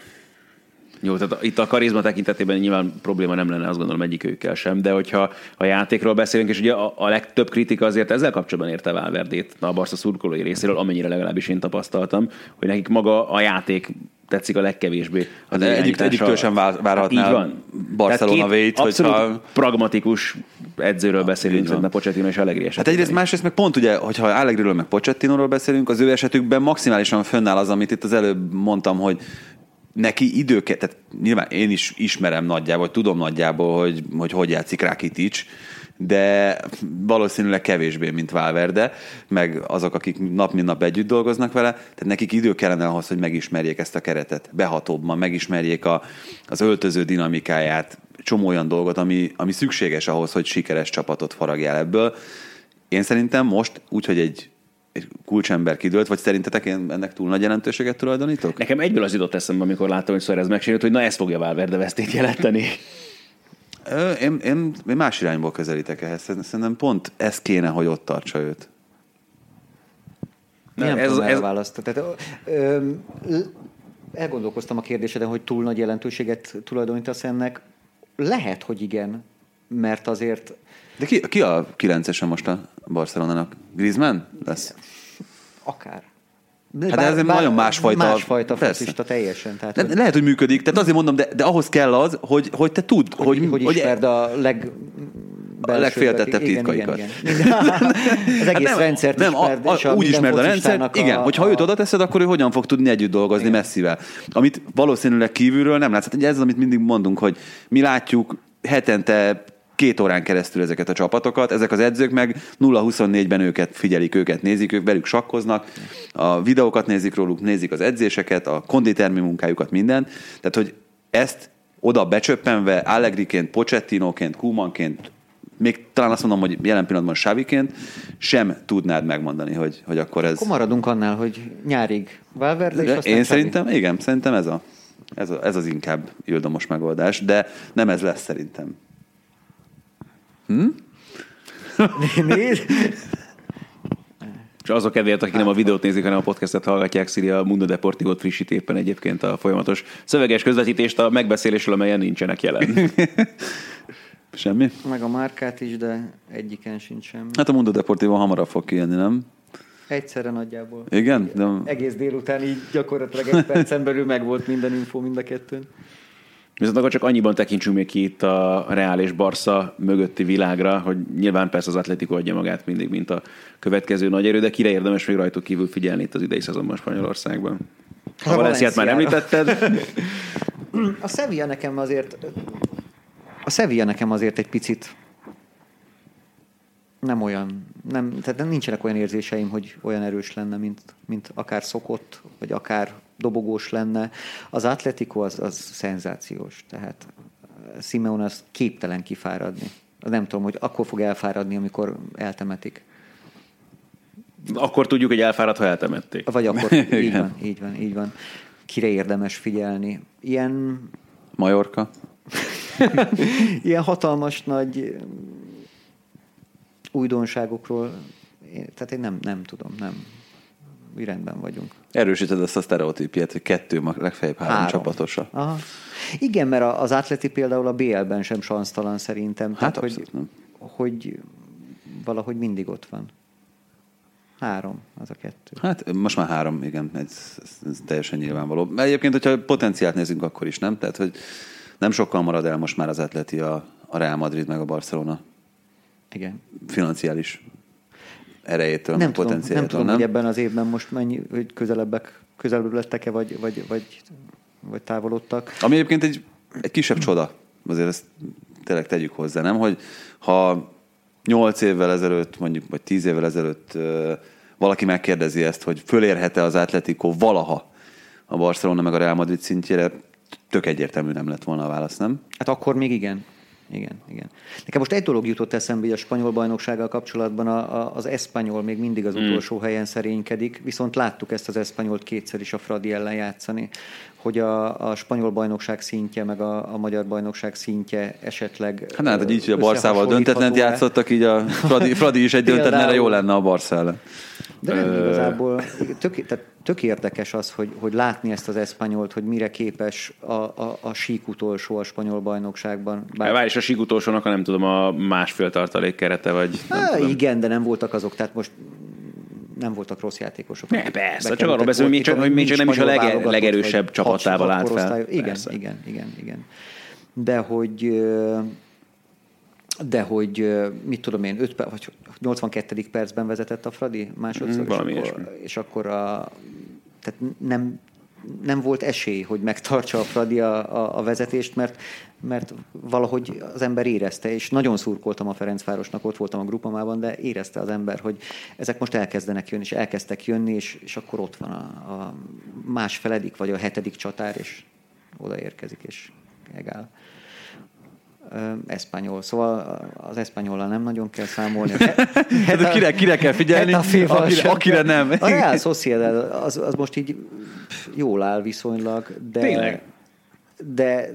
jó, tehát itt a karizma tekintetében nyilván probléma nem lenne, azt gondolom egyikőkkel sem, de hogyha a játékról beszélünk, és ugye a, a legtöbb kritika azért ezzel kapcsolatban érte Valverdét a Barca szurkolói részéről, amennyire legalábbis én tapasztaltam, hogy nekik maga a játék tetszik a legkevésbé. Az de egyik, egyiktől sem várhatnál van. Barcelona vét, hogyha... pragmatikus edzőről beszélünk, szerintem Pochettino és Allegri Hát egyrészt, másrészt meg pont ugye, hogyha Allegriről meg Pochettinóról beszélünk, az ő esetükben maximálisan fönnáll az, amit itt az előbb mondtam, hogy neki időket, tehát nyilván én is ismerem nagyjából, tudom nagyjából, hogy hogy, hogy játszik Rakitic, de valószínűleg kevésbé, mint Valverde, meg azok, akik nap mint nap együtt dolgoznak vele, tehát nekik idő kellene ahhoz, hogy megismerjék ezt a keretet, behatóbban, megismerjék a, az öltöző dinamikáját, csomó olyan dolgot, ami, ami szükséges ahhoz, hogy sikeres csapatot faragjál ebből. Én szerintem most úgy, hogy egy, egy kulcsember kidőlt, vagy szerintetek én ennek túl nagy jelentőséget tulajdonítok? Nekem egyből az jutott eszembe, amikor láttam, hogy Suarez megsérült, hogy na ez fogja Valverde vesztét jelenteni. Én, én, én más irányból közelítek ehhez. Szerintem pont ez kéne, hogy ott tartsa őt. Nem, nem ez- tudom ez-. Tehát, ö, ö, elgondolkoztam a kérdéseden, hogy túl nagy jelentőséget tulajdonítasz ennek. Lehet, hogy igen, mert azért De ki, ki a kilencese most a Barcelonának? Griezmann lesz? akár. Hát de ez egy nagyon másfajta- Másfajta focista teljesen. Tehát, Le, hogy, lehet, hogy működik, tehát azért mondom, de, de ahhoz kell az, hogy, hogy te tudd, hogy, hogy, hogy ismerd a leg... belsőbbek. legféltettebb titkaikat. Igen, igen. Az egész nem, rendszert nem, ismerd, a, a, úgy ismered a rendszert, igen, hogyha őt oda teszed, akkor ő hogyan fog tudni együtt dolgozni Igen. messzivel. Amit valószínűleg kívülről nem látsz. Hát ez az, amit mindig mondunk, hogy mi látjuk hetente két órán keresztül ezeket a csapatokat, ezek az edzők meg 0-24-ben őket figyelik, őket nézik, ők velük sakkoznak, a videókat nézik róluk, nézik az edzéseket, a konditermi munkájukat, mindent. Tehát, hogy ezt oda becsöppenve, Allegriként, Pochettinóként, Kumanként, még talán azt mondom, hogy jelen pillanatban Sáviként sem tudnád megmondani, hogy, hogy akkor ez... Akkor maradunk annál, hogy nyárig Valverde, és aztán én Xavi. szerintem, igen, szerintem ez, a, ez, a, ez az inkább ildomos megoldás, de nem ez lesz szerintem. Nézd, És azok kedvéért, akik nem a videót nézik, hanem a podcastet hallgatják, Szili a Mundo Deportivo-t frissít éppen egyébként a folyamatos szöveges közvetítést a megbeszélésről, amelyen nincsenek jelen. Semmi? meg a márkát is, de egyiken sincs semmi. Hát a Mundo Deportivo hamarabb fog kijönni, nem? Egyszerre nagyjából. Igen? De Egész délután így gyakorlatilag egy percen belül megvolt minden info mind a kettőn. Viszont akkor csak annyiban tekintsünk még ki itt a Real és Barca mögötti világra, hogy nyilván persze az Atletico adja magát mindig, mint a következő nagy erő, de kire érdemes még rajtuk kívül figyelni itt az idei szezonban Spanyolországban? A A Valenciát már említetted. A Sevilla nekem azért a Sevilla nekem azért egy picit nem olyan, nem, tehát nincsenek olyan érzéseim, hogy olyan erős lenne, mint, mint akár szokott, vagy akár dobogós lenne. Az Atletico az, az szenzációs, tehát Simeone az képtelen kifáradni. Nem tudom, hogy akkor fog elfáradni, amikor eltemetik. Akkor tudjuk, hogy elfáradt, ha eltemették. Vagy akkor, így van, így van, így van. Kire érdemes figyelni? Ilyen Majorka? ilyen hatalmas nagy újdonságokról, én, tehát én nem, nem tudom, nem. Mi rendben vagyunk. Erősíted ezt a sztereotípiát, hogy kettő, legfeljebb három, három. csapatosa. Aha. Igen, mert az Atleti például a BL-ben sem sansztalan szerintem. Hát hogy, abszolút nem. hogy valahogy mindig ott van. Három, az a kettő. Hát most már három, igen, ez, ez, ez teljesen nyilvánvaló. Egyébként, hogyha potenciált nézünk, akkor is, nem? Tehát, hogy nem sokkal marad el most már az atleti a, a Real Madrid meg a Barcelona Igen. financiális erejétől, Nem tudom, nem potenciájától, tudom, hogy ebben az évben most mennyi, hogy közelebbek, közelebb lettek-e, vagy, vagy, vagy, vagy távolodtak. Ami egyébként egy, egy kisebb csoda, azért ezt tényleg tegyük hozzá, nem? Hogy ha nyolc évvel ezelőtt, mondjuk, vagy tíz évvel ezelőtt valaki megkérdezi ezt, hogy fölérhet-e az Atletico valaha a Barcelona meg a Real Madrid szintjére, tök egyértelmű nem lett volna a válasz, nem? Hát akkor még igen. Igen, igen. Nekem most egy dolog jutott eszembe így a spanyol bajnoksággal kapcsolatban, a, a, az eszpanyol még mindig az utolsó helyen szerénykedik, viszont láttuk ezt az eszpanyolt kétszer is a Fradi ellen játszani, hogy a, a spanyol bajnokság szintje, meg a, a magyar bajnokság szintje esetleg Hát hát, hogy így, hogy a Barszával döntetlent játszottak, így a Fradi, Fradi is egy döntetlenre jó lenne a ellen. De nem igazából, tök, tehát tök érdekes az, hogy, hogy látni ezt az eszpanyolt, hogy mire képes a, a, a sík utolsó a spanyol bajnokságban. Várj, és a sík utolsónak, ha nem tudom, a másfél tartalék kerete, vagy nem Há, tudom. igen, de nem voltak azok, tehát most nem voltak rossz játékosok. Ne, persze, csak arról beszélünk, még csak- volt, még csak nem is a lege- legerősebb csapatával állt fel. Igen, Persze. igen, igen, igen. De hogy de hogy mit tudom én, 5 perc, vagy 82. percben vezetett a Fradi másodszor, Mm, valami és, akkor, és akkor a, tehát nem, nem volt esély, hogy megtartsa a Fradi a, a, a vezetést, mert, mert valahogy az ember érezte, és nagyon szurkoltam a Ferencvárosnak, ott voltam a grupamában, de érezte az ember, hogy ezek most elkezdenek jönni, és elkezdtek jönni, és, és akkor ott van a, a másfeledik, vagy a hetedik csatár, és odaérkezik, és egál. Eszpanyol. Szóval az eszpanyollal nem nagyon kell számolni. Hát kire, kire kell figyelni, akire, akire nem. A Real Sociedad az, az most így jól áll viszonylag, de, Tényleg? de,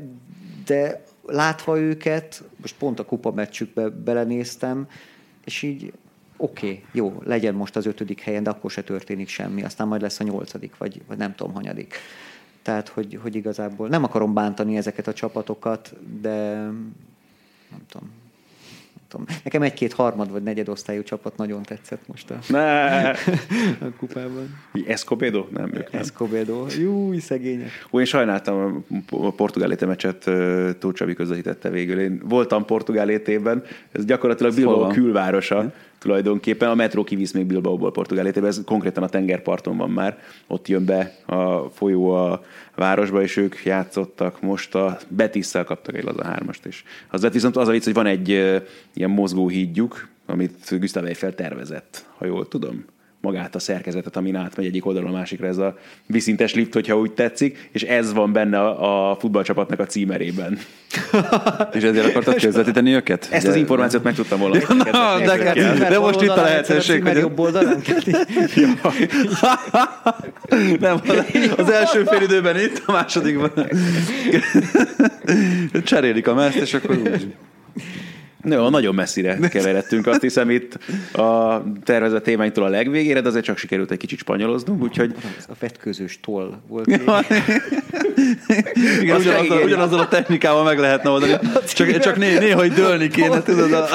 de látva őket, most pont a kupa meccsükbe belenéztem, és így oké, okay, jó, legyen most az ötödik helyen, de akkor se történik semmi, aztán majd lesz a nyolcadik, vagy, vagy nem tudom, hanyadik. Tehát, hogy, hogy igazából nem akarom bántani ezeket a csapatokat, de nem tudom, nem tudom. Nekem egy-két harmad vagy negyedosztályú csapat nagyon tetszett most a, Ne. a kupában. Escobedo? Nem, ők nem. Escobedo. Júj, szegények. Ó, én sajnáltam a portugál meccset, Tóth Csabi közvetítette végül. Én voltam portugál étében, ez gyakorlatilag Bilbao külvárosa tulajdonképpen. A metró kivisz még Bilbaóból portugál ez konkrétan a tengerparton van már. Ott jön be a folyó a városba, és ők játszottak. Most a Betisszel kaptak egy laza hármast is. Az lett viszont az a vicc, hogy van egy ilyen mozgó hídjuk, amit Gustav Eiffel tervezett, ha jól tudom magát a szerkezetet, amin átmegy egyik oldalon a másikra ez a viszintes lift, hogyha úgy tetszik, és ez van benne a, a futballcsapatnak a címerében. És ezért akartad közvetíteni őket? Ezt az információt meg tudtam volna. Na, de, Címer de most itt a lehetőség, hogy jobb oldalán. nem, az első fél időben itt, a másodikban cserélik a mezt, és akkor úgy. No, nagyon messzire keveredtünk, azt hiszem itt a tervezett témánktól a legvégére, de azért csak sikerült egy kicsit spanyoloznunk, úgyhogy A vetközős toll volt. Igen, ugyanazzal, ugyanazzal a technikával meg lehetne oldani. Csak, csak né, néha hogy dőlni kéne, tudod? A...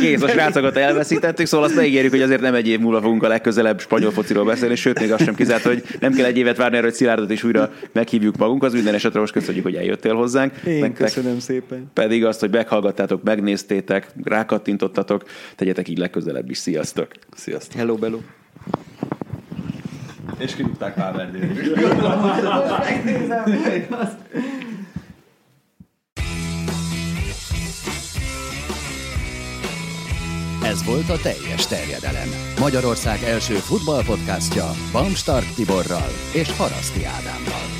kész, a srácokat elveszítettük, szóval azt megígérjük, hogy azért nem egy év múlva fogunk a legközelebb spanyol fociról beszélni, sőt, még azt sem kizárt, hogy nem kell egy évet várni arra, hogy Szilárdot is újra meghívjuk magunkhoz. Minden esetre most köszönjük, hogy eljöttél hozzánk. Én Nektek köszönöm szépen. pedig azt, hogy meghallgattátok, megnéztétek, rákattintottatok, tegyetek így legközelebb is. Sziasztok! Sziasztok. Hello, Bello. És kirúgták Páverdél. Ez volt a teljes terjedelem. Magyarország első futballpodcastja Bamstart Tiborral és Haraszti Ádámmal.